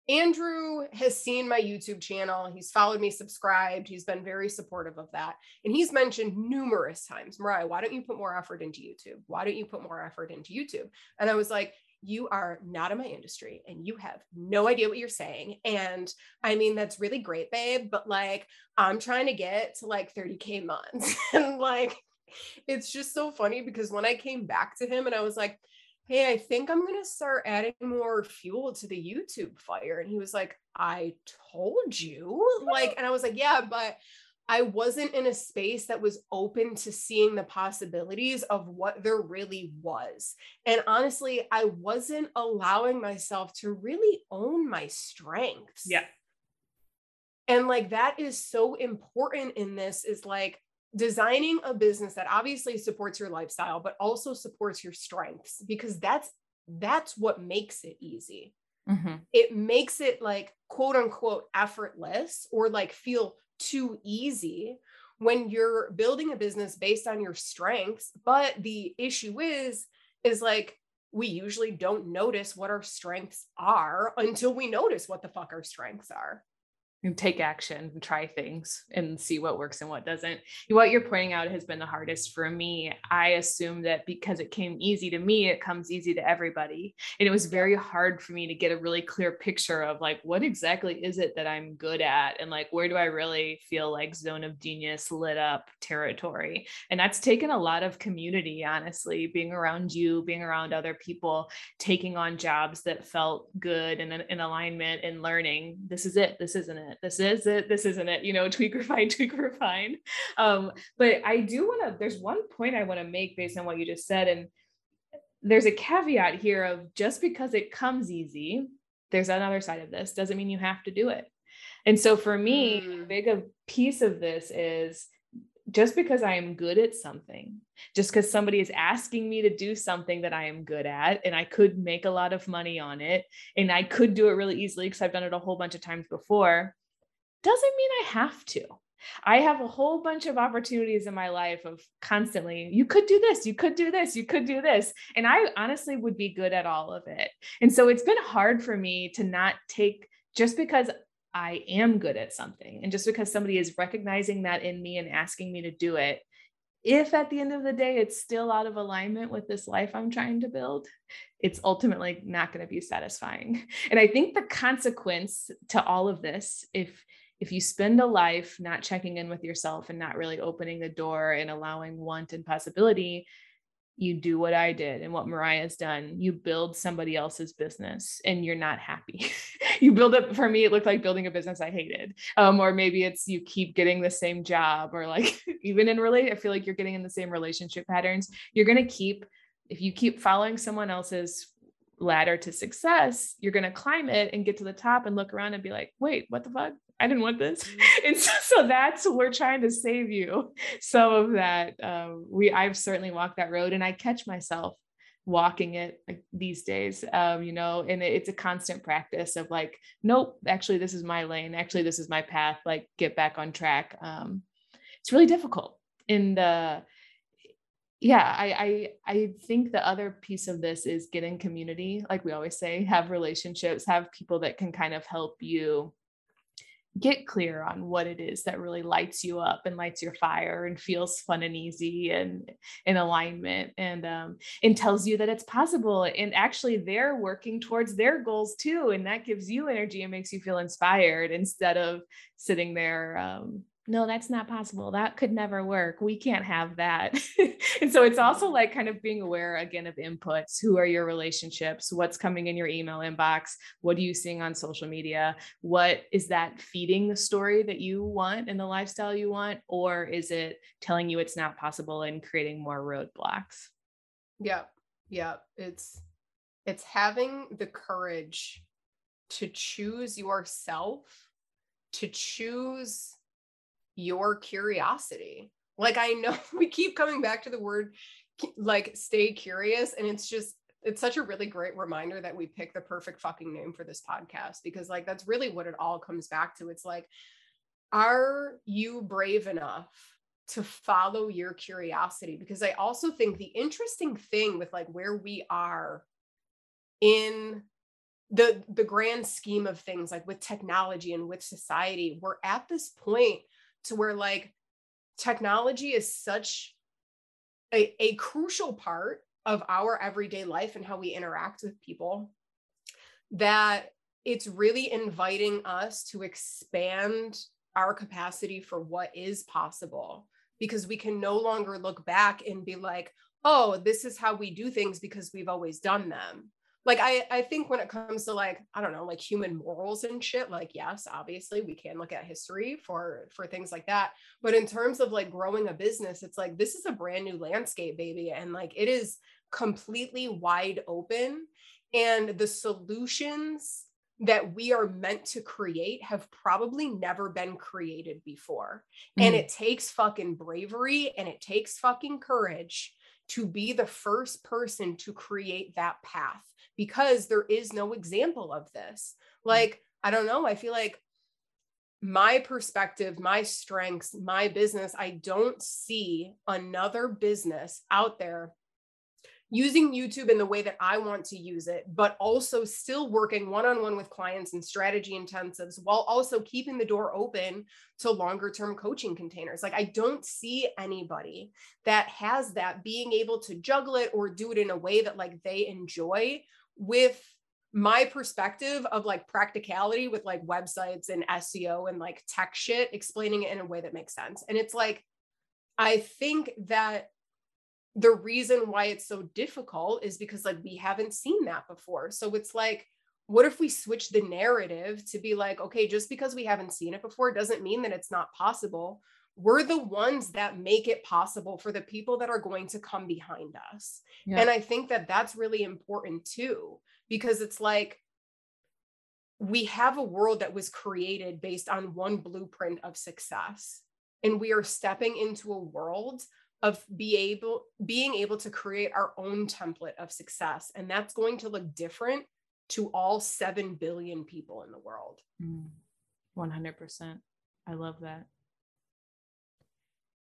Andrew has seen my YouTube channel. He's followed me, subscribed. He's been very supportive of that. And he's mentioned numerous times, Mariah, why don't you put more effort into YouTube? Why don't you put more effort into YouTube? And I was like, you are not in my industry and you have no idea what you're saying. And I mean, that's really great, babe. But like, I'm trying to get to like 30K months. [laughs] and like, it's just so funny because when I came back to him and I was like, hey, I think I'm going to start adding more fuel to the YouTube fire. And he was like, I told you. [laughs] Like, and I was like, yeah, but I wasn't in a space that was open to seeing the possibilities of what there really was. And honestly, I wasn't allowing myself to really own my strengths. Yeah. And like that is so important in this is like designing a business that obviously supports your lifestyle but also supports your strengths because that's that's what makes it easy mm-hmm. it makes it like quote unquote effortless or like feel too easy when you're building a business based on your strengths but the issue is is like we usually don't notice what our strengths are until we notice what the fuck our strengths are and take action and try things and see what works and what doesn't. What you're pointing out has been the hardest for me. I assume that because it came easy to me, it comes easy to everybody. And it was very hard for me to get a really clear picture of like, what exactly is it that I'm good at? And like, where do I really feel like zone of genius lit up territory? And that's taken a lot of community, honestly, being around you, being around other people, taking on jobs that felt good and in alignment and learning. This is it. This isn't it it. This is it. This isn't it. You know, [laughs] tweak, refine, tweak, refine. Um, but I do want to, there's one point I want to make based on what you just said. And there's a caveat here of just because it comes easy, there's another side of this, doesn't mean you have to do it. And so for me, mm. a big a piece of this is just because I am good at something, just because somebody is asking me to do something that I am good at, and I could make a lot of money on it, and I could do it really easily because I've done it a whole bunch of times before, doesn't mean I have to. I have a whole bunch of opportunities in my life of constantly, you could do this, you could do this, you could do this. And I honestly would be good at all of it. And so it's been hard for me to not take just because I am good at something and just because somebody is recognizing that in me and asking me to do it. If at the end of the day it's still out of alignment with this life I'm trying to build, it's ultimately not going to be satisfying. And I think the consequence to all of this, if if you spend a life not checking in with yourself and not really opening the door and allowing want and possibility, you do what I did and what Mariah's done. You build somebody else's business and you're not happy. [laughs] you build it for me, it looked like building a business I hated. Um, or maybe it's you keep getting the same job, or like [laughs] even in relate, I feel like you're getting in the same relationship patterns. You're gonna keep, if you keep following someone else's ladder to success, you're gonna climb it and get to the top and look around and be like, wait, what the fuck? I didn't want this. Mm-hmm. [laughs] And so, so that's we're trying to save you [laughs] some of that. Um, we I've certainly walked that road and I catch myself walking it like, these days. Um, you know, and it, it's a constant practice of like, nope, actually this is my lane. Actually, this is my path, like get back on track. Um, it's really difficult. And uh yeah, I, I I think the other piece of this is getting community, like we always say, have relationships, have people that can kind of help you get clear on what it is that really lights you up and lights your fire and feels fun and easy and in alignment and um, and tells you that it's possible and actually they're working towards their goals too and that gives you energy and makes you feel inspired instead of sitting there um, no, that's not possible. That could never work. We can't have that. [laughs] and so it's also mm-hmm. like kind of being aware again of inputs. Who are your relationships? What's coming in your email inbox? What are you seeing on social media? What is that feeding the story that you want and the lifestyle you want? Or is it telling you it's not possible and creating more roadblocks? Yeah. Yeah. It's it's having the courage to choose yourself to choose your curiosity. Like I know [laughs] we keep coming back to the word like stay curious and it's just it's such a really great reminder that we pick the perfect fucking name for this podcast because like that's really what it all comes back to. It's like are you brave enough to follow your curiosity because I also think the interesting thing with like where we are in the the grand scheme of things like with technology and with society we're at this point to where like technology is such a, a crucial part of our everyday life and how we interact with people that it's really inviting us to expand our capacity for what is possible. Because we can no longer look back and be like oh this is how we do things because we've always done them like I, I think when it comes to like i don't know like human morals and shit like yes obviously we can look at history for for things like that but in terms of like growing a business it's like this is a brand new landscape baby and like it is completely wide open and the solutions that we are meant to create have probably never been created before. Mm. And it takes fucking bravery and it takes fucking courage to be the first person to create that path because there is no example of this. Mm. Like, I don't know, I feel like my perspective, my strengths, my business, I don't see another business out there using YouTube in the way that I want to use it, but also still working one on one with clients and strategy intensives while also keeping the door open to longer term coaching containers. Like, I don't see anybody that has that being able to juggle it or do it in a way that like they enjoy with my perspective of like practicality with like websites and SEO and like tech shit, explaining it in a way that makes sense. And it's like, I think that the reason why it's so difficult is because like we haven't seen that before. So it's like, what if we switch the narrative to be like, okay, just because we haven't seen it before doesn't mean that it's not possible. We're the ones that make it possible for the people that are going to come behind us. Yeah. And I think that that's really important too, because it's like, we have a world that was created based on one blueprint of success. And we are stepping into a world of be able being able to create our own template of success. And that's going to look different to all 7 billion people in the world. Mm. 100% i love that.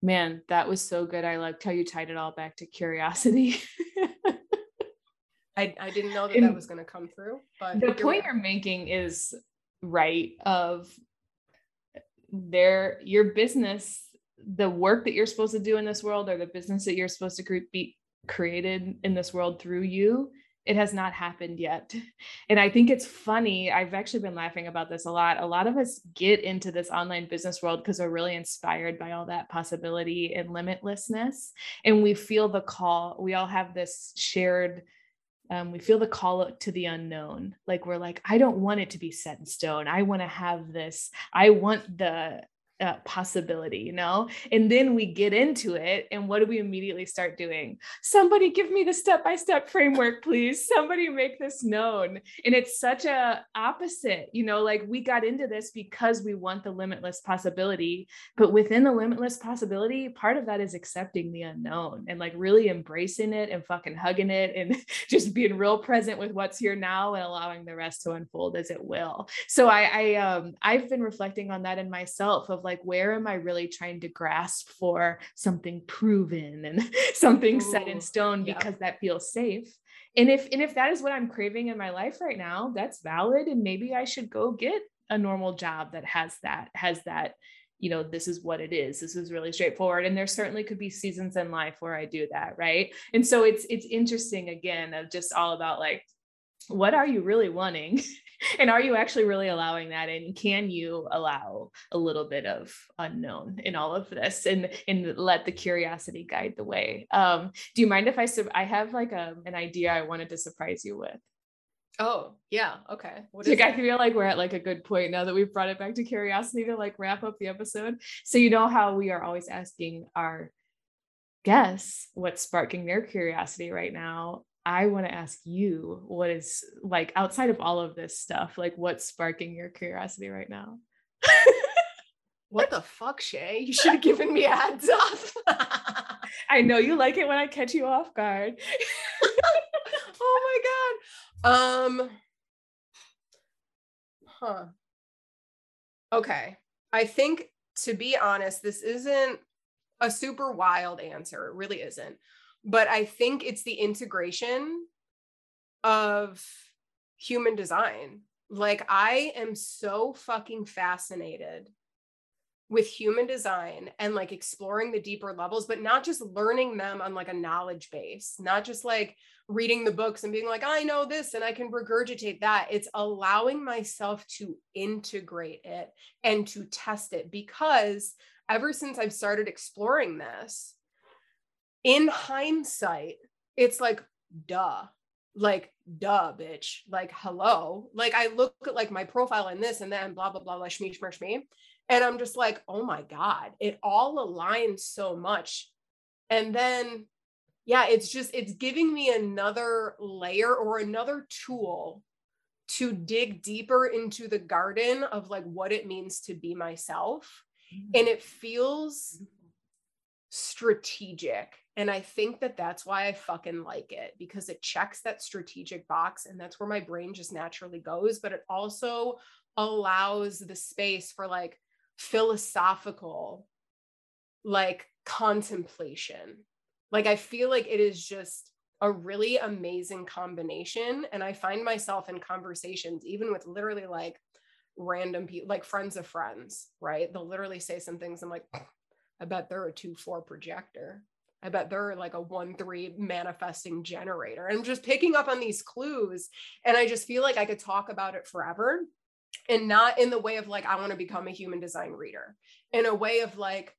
Man that was so good. I liked how you tied it all back to curiosity. [laughs] I, I didn't know that and that was going to come through but the point you're making is right of there your business the work that you're supposed to do in this world or the business that you're supposed to be created in this world through you it has not happened yet. [laughs] And i think it's funny i've actually been laughing about this a lot. A lot of us get into this online business world because we're really inspired by all that possibility and limitlessness and we feel the call we all have this shared um, we feel the call to the unknown. Like we're like i don't want it to be set in stone. I want to have this. I want the uh, possibility, you know? And then we get into it. And what do we immediately start doing? Somebody give me the step by step framework, please. Somebody make this known. And it's such a opposite, you know, like we got into this because we want the limitless possibility. But within the limitless possibility, part of that is accepting the unknown and like really embracing it and fucking hugging it and [laughs] just being real present with what's here now and allowing the rest to unfold as it will. So I, I um I've been reflecting on that in myself of like, like where am i really trying to grasp for something proven and [laughs] something Ooh, set in stone because that feels safe? And if and if that is what i'm craving in my life right now that's valid and maybe i should go get a normal job that has that has that you know this is what it is this is really straightforward and there certainly could be seasons in life where i do that right? And so it's it's interesting again of just all about like what are you really wanting [laughs] and are you actually really allowing that and can you allow a little bit of unknown in all of this and and let the curiosity guide the way um do you mind if i sub- i have like a, um, an idea i wanted to surprise you with Oh, yeah. Okay. What like, I feel like we're at like a good point now that we've brought it back to curiosity to like wrap up the episode. So, you know how we are always asking our guests what's sparking their curiosity right now. I want to ask you what is like outside of all of this stuff, like what's sparking your curiosity right now? what the fuck, Shay? You should have given me a heads up. [laughs] I know you like it when I catch you off guard. [laughs] oh my god. Um huh. Okay. I think to be honest, this isn't a super wild answer. It really isn't. But I think it's the integration of human design. Like, I am so fucking fascinated with human design and like exploring the deeper levels, but not just learning them on like a knowledge base, not just like reading the books and being like, I know this and I can regurgitate that. It's allowing myself to integrate it and to test it because ever since I've started exploring this, in hindsight, it's like, duh, like, duh, bitch, like, hello. Like, I look at like my profile and this and then blah, blah, blah, blah, shmee, shmee, shmee. And I'm just like, oh my God, it all aligns so much. And then, yeah, it's just, it's giving me another layer or another tool to dig deeper into the garden of like what it means to be myself mm-hmm. and it feels mm-hmm. Strategic and i think that that's why i fucking like it because it checks that strategic box and that's where my brain just naturally goes but it also allows the space for like philosophical like contemplation like i feel like it is just a really amazing combination and i find myself in conversations even with literally like random people, like friends of friends, right? They'll literally say some things. I'm like, I bet they're a two four projector. I bet they're like a one three manifesting generator. I'm just picking up on these clues. And I just feel like I could talk about it forever and not in the way of like, I want to become a human design reader, in a way of like,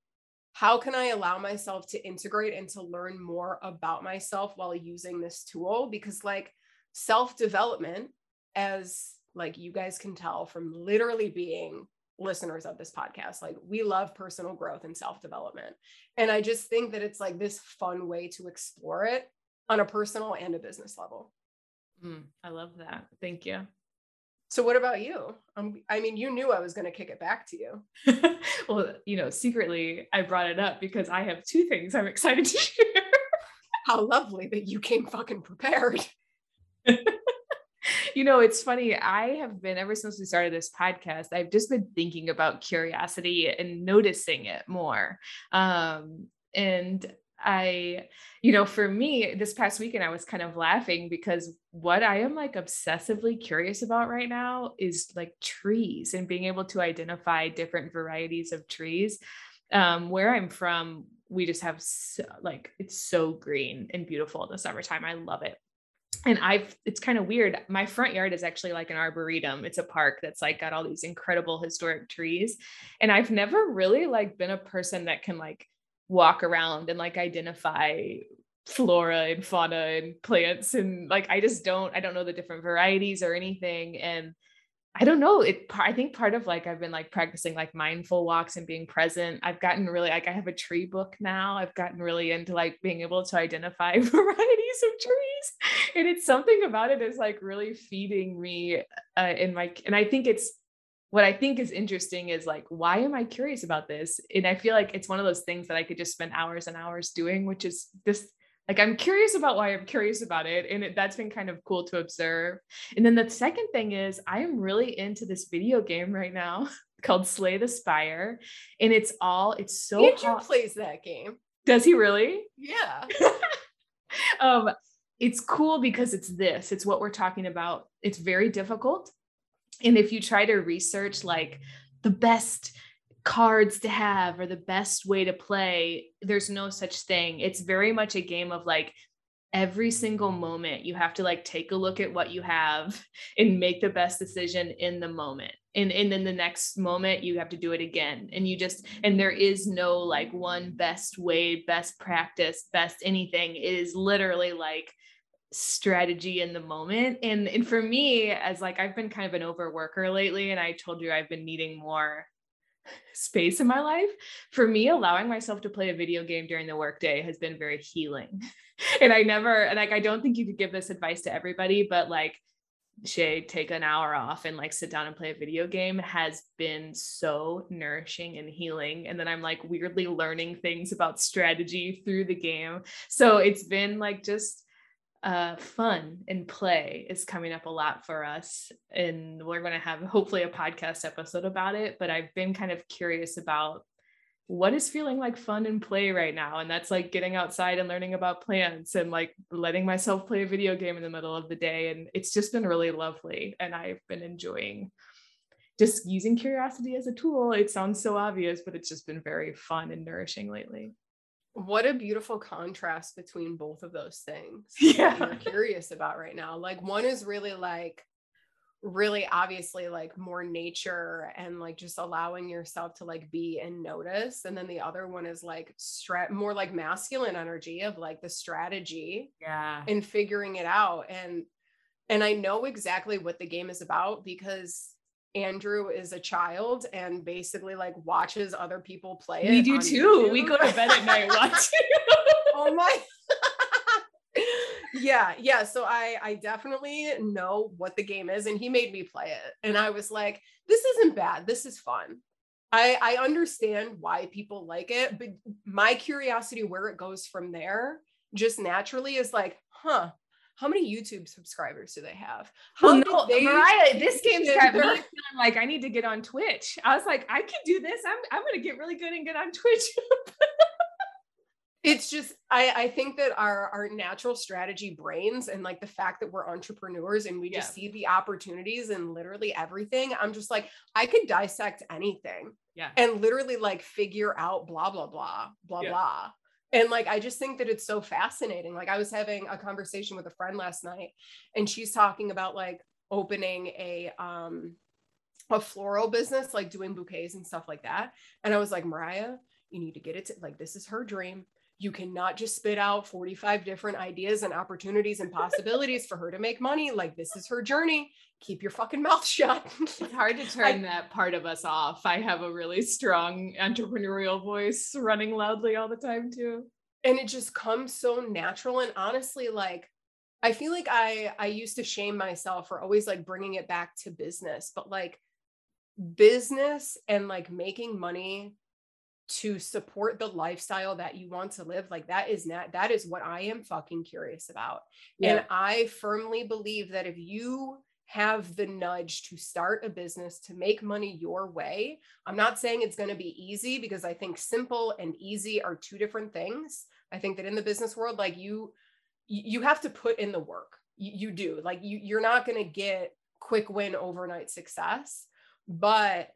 how can I allow myself to integrate and to learn more about myself while using this tool? Because, like, self development, as like you guys can tell from literally being listeners of this podcast. Like we love personal growth and self-development. And i just think that it's like this fun way to explore it on a personal and a business level. Mm, i love that. Thank you. So what about you? Um, i mean you knew i was going to kick it back to you. [laughs] Well you know secretly i brought it up because i have two things i'm excited to [laughs] share. How lovely that you came fucking prepared [laughs] you know, it's funny. I have been, ever since we started this podcast, I've just been thinking about curiosity and noticing it more. Um, and I, you know, for me, this past weekend, I was kind of laughing because what I am like obsessively curious about right now is like trees and being able to identify different varieties of trees. Um, where I'm from, we just have so, like it's so green and beautiful in the summertime. I love it and I've it's kind of weird. My front yard is actually like an arboretum. It's a park that's like got all these incredible historic trees. And I've never really like been a person that can like walk around and like identify flora and fauna and plants and like I just don't I don't know the different varieties or anything and I don't know. It I think part of like I've been like practicing like mindful walks and being present. I've gotten really like I have a tree book now. I've gotten really into like being able to identify [laughs] varieties of trees. And it's something about it is like really feeding me uh, in my and I think it's what I think is interesting is like why am I curious about this? And I feel like it's one of those things that I could just spend hours and hours doing, which is this like i'm curious about why i'm curious about it and it, that's been kind of cool to observe. And then the second thing is i am really into this video game right now [laughs] called slay the spire and it's all it's so Andrew plays that game. Does he really? Yeah. [laughs] Um it's cool because it's this it's what we're talking about. It's very difficult and if you try to research like the best cards to have or the best way to play there's no such thing. It's very much a game of like every single moment you have to like take a look at what you have [laughs] and make the best decision in the moment. And and then the next moment you have to do it again. And you just and there is no like one best way best practice best anything it is literally like strategy in the moment. And and for me as like I've been kind of an overworker lately and I told you I've been needing more [laughs] space in my life for me allowing myself to play a video game during the workday has been very healing [laughs] and i never and like i don't think you could give this advice to everybody but like Shay take an hour off and like sit down and play a video game has been so nourishing and healing. And then I'm like weirdly learning things about strategy through the game. So it's been like just uh, fun and play is coming up a lot for us. And we're going to have hopefully a podcast episode about it. But I've been kind of curious about what is feeling like fun and play right now and that's like getting outside and learning about plants and like letting myself play a video game in the middle of the day and it's just been really lovely and i've been enjoying just using curiosity as a tool it sounds so obvious but it's just been very fun and nourishing lately what a beautiful contrast between both of those things yeah you're [laughs] curious about right now. Like one is really like really obviously like more nature and like just allowing yourself to like be and notice. And then the other one is like strat more like masculine energy of like the strategy yeah. and figuring it out. And and I know exactly what the game is about because Andrew is a child and basically like watches other people play we do too. YouTube. we go to bed at night [laughs] watching. Oh my [laughs] yeah yeah so i i definitely know what the game is and he made me play it and i was like this isn't bad. This is fun. I i understand why people like it but my curiosity where it goes from there just naturally is like huh how many YouTube subscribers do they have? How well, no, they Mariah, this game's got me feeling like I need to get on Twitch. I was like, I can do this. I'm I'm gonna get really good and get on Twitch. it's just I, I think that our our natural strategy brains and like the fact that we're entrepreneurs and we just yeah. see the opportunities and literally everything i'm just like i could dissect anything yeah and literally like figure out blah blah blah blah yeah. blah and like i just think that it's so fascinating like i was having a conversation with a friend last night and she's talking about like opening a um a floral business like doing bouquets and stuff like that. And i was like mariah you need to get it to like this is her dream you cannot just spit out 45 different ideas and opportunities and possibilities for her to make money. Like, this is her journey. Keep your fucking mouth [laughs] shut. it's hard to turn I, that part of us off. I have a really strong entrepreneurial voice running loudly all the time, too. And it just comes so natural. And honestly, like, I feel like I I used to shame myself for always like bringing it back to business, but like business and like making money to support the lifestyle that you want to live like that is not that is what i am fucking curious about. Yeah. and i firmly believe that if you have the nudge to start a business to make money your way i'm not saying it's going to be easy because i think simple and easy are two different things. I think that in the business world like you you have to put in the work. You, you do. Like you you're not going to get quick win overnight success but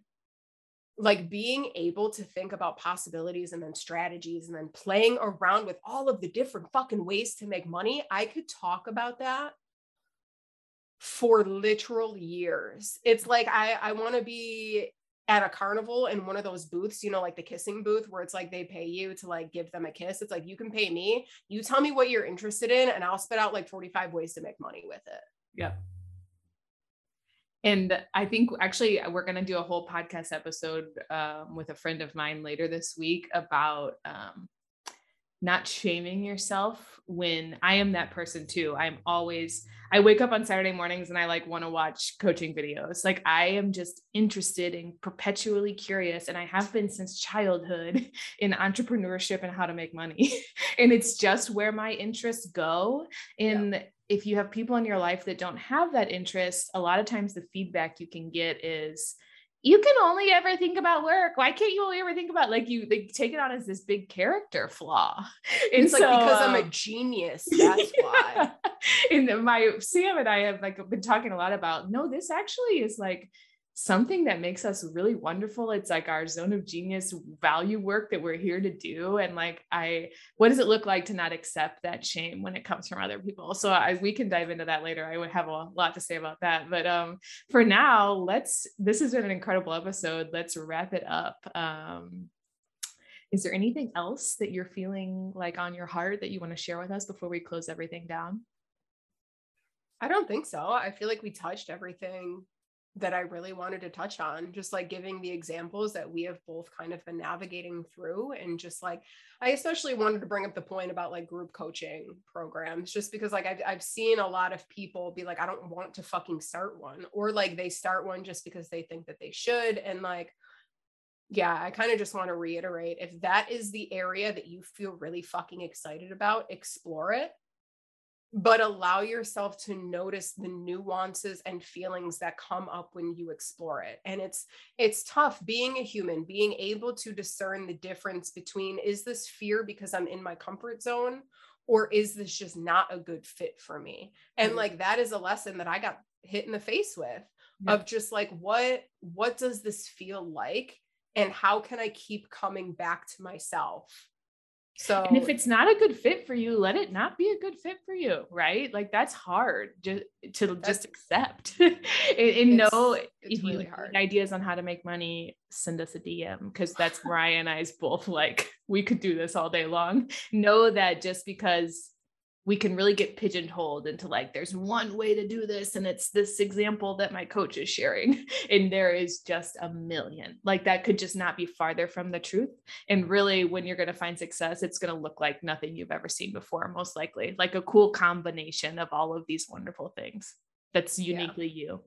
like being able to think about possibilities and then strategies and then playing around with all of the different fucking ways to make money. I could talk about that for literal years. It's like I I want to be at a carnival in one of those booths, you know, like the kissing booth where it's like they pay you to like give them a kiss. It's like you can pay me, you tell me what you're interested in and I'll spit out like 45 ways to make money with it. Yep. And I think actually we're going to do a whole podcast episode um, with a friend of mine later this week about um, not shaming yourself when I am that person too. I'm always, I wake up on Saturday mornings and I like want to watch coaching videos. Like I am just interested and perpetually curious. And I have been since childhood [laughs] in entrepreneurship and how to make money. [laughs] and it's just where my interests go. in. yeah if you have people in your life that don't have that interest, a lot of times the feedback you can get is, you can only ever think about work. Why can't you only ever think about like you they take it on as this big character flaw? And [laughs] it's so, like because um, I'm a um, genius. [laughs] That's why. [laughs] and my Sam and I have like been talking a lot about no, this actually is like something that makes us really wonderful. It's like our zone of genius value work that we're here to do and like i what does it look like to not accept that shame when it comes from other people? So I, we can dive into that later. I would have a lot to say about that but um for now let's this has been an incredible episode. Let's wrap it up. Um is there anything else that you're feeling like on your heart that you want to share with us before we close everything down? I don't think so. I feel like we touched everything that I really wanted to touch on, just like giving the examples that we have both kind of been navigating through. And just like, I especially wanted to bring up the point about like group coaching programs, just because like I've, I've seen a lot of people be like, I don't want to fucking start one, or like they start one just because they think that they should. And like, yeah, I kind of just want to reiterate if that is the area that you feel really fucking excited about, explore it but allow yourself to notice the nuances and feelings that come up when you explore it and it's it's tough being a human being able to discern the difference between is this fear because i'm in my comfort zone or is this just not a good fit for me and mm-hmm. like that is a lesson that i got hit in the face with yeah. of just like what what does this feel like and how can i keep coming back to myself so, and if it's not a good fit for you, let it not be a good fit for you, right? Like that's hard just to just accept. [laughs] and, and know if really you hard. ideas on how to make money, send us a DM because that's Mariah and I's both like we could do this all day long. Know that just because we can really get pigeonholed into like there's one way to do this and it's this example that my coach is sharing [laughs] and there is just a million like that could just not be farther from the truth and really when you're going to find success it's going to look like nothing you've ever seen before most likely like a cool combination of all of these wonderful things that's uniquely yeah. you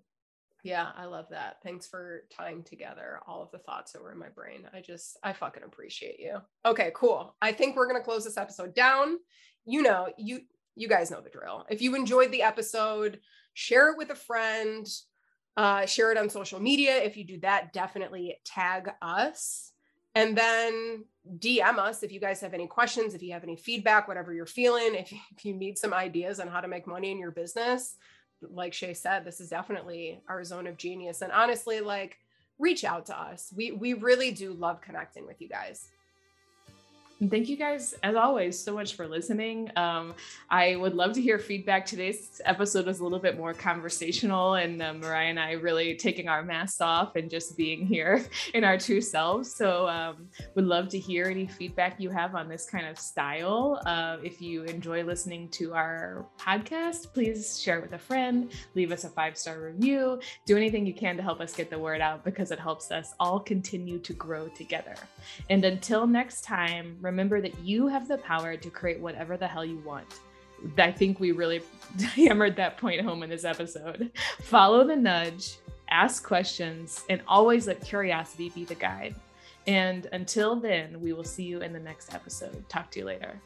yeah, I love that. Thanks for tying together all of the thoughts that were in my brain. I just, I fucking appreciate you. Okay, cool. I think we're going to close this episode down you know, you you guys know the drill. If you enjoyed the episode, share it with a friend, uh, share it on social media. If you do that, definitely tag us. And then DM us if you guys have any questions, if you have any feedback, whatever you're feeling, if you, [laughs] if you need some ideas on how to make money in your business. Like Shay said, this is definitely our zone of genius. And honestly, like reach out to us. We we really do love connecting with you guys. Thank you guys, as always, so much for listening. Um, I would love to hear feedback. Today's episode was a little bit more conversational, and uh, Mariah and I really taking our masks off and just being here [laughs] in our true selves. So, um, would love to hear any feedback you have on this kind of style. Uh, if you enjoy listening to our podcast, please share it with a friend, leave us a five star review, do anything you can to help us get the word out because it helps us all continue to grow together. And until next time, remember that you have the power to create whatever the hell you want. I think we really [laughs] hammered that point home in this episode. Follow the nudge, ask questions, and always let curiosity be the guide. And until then, we will see you in the next episode. Talk to you later.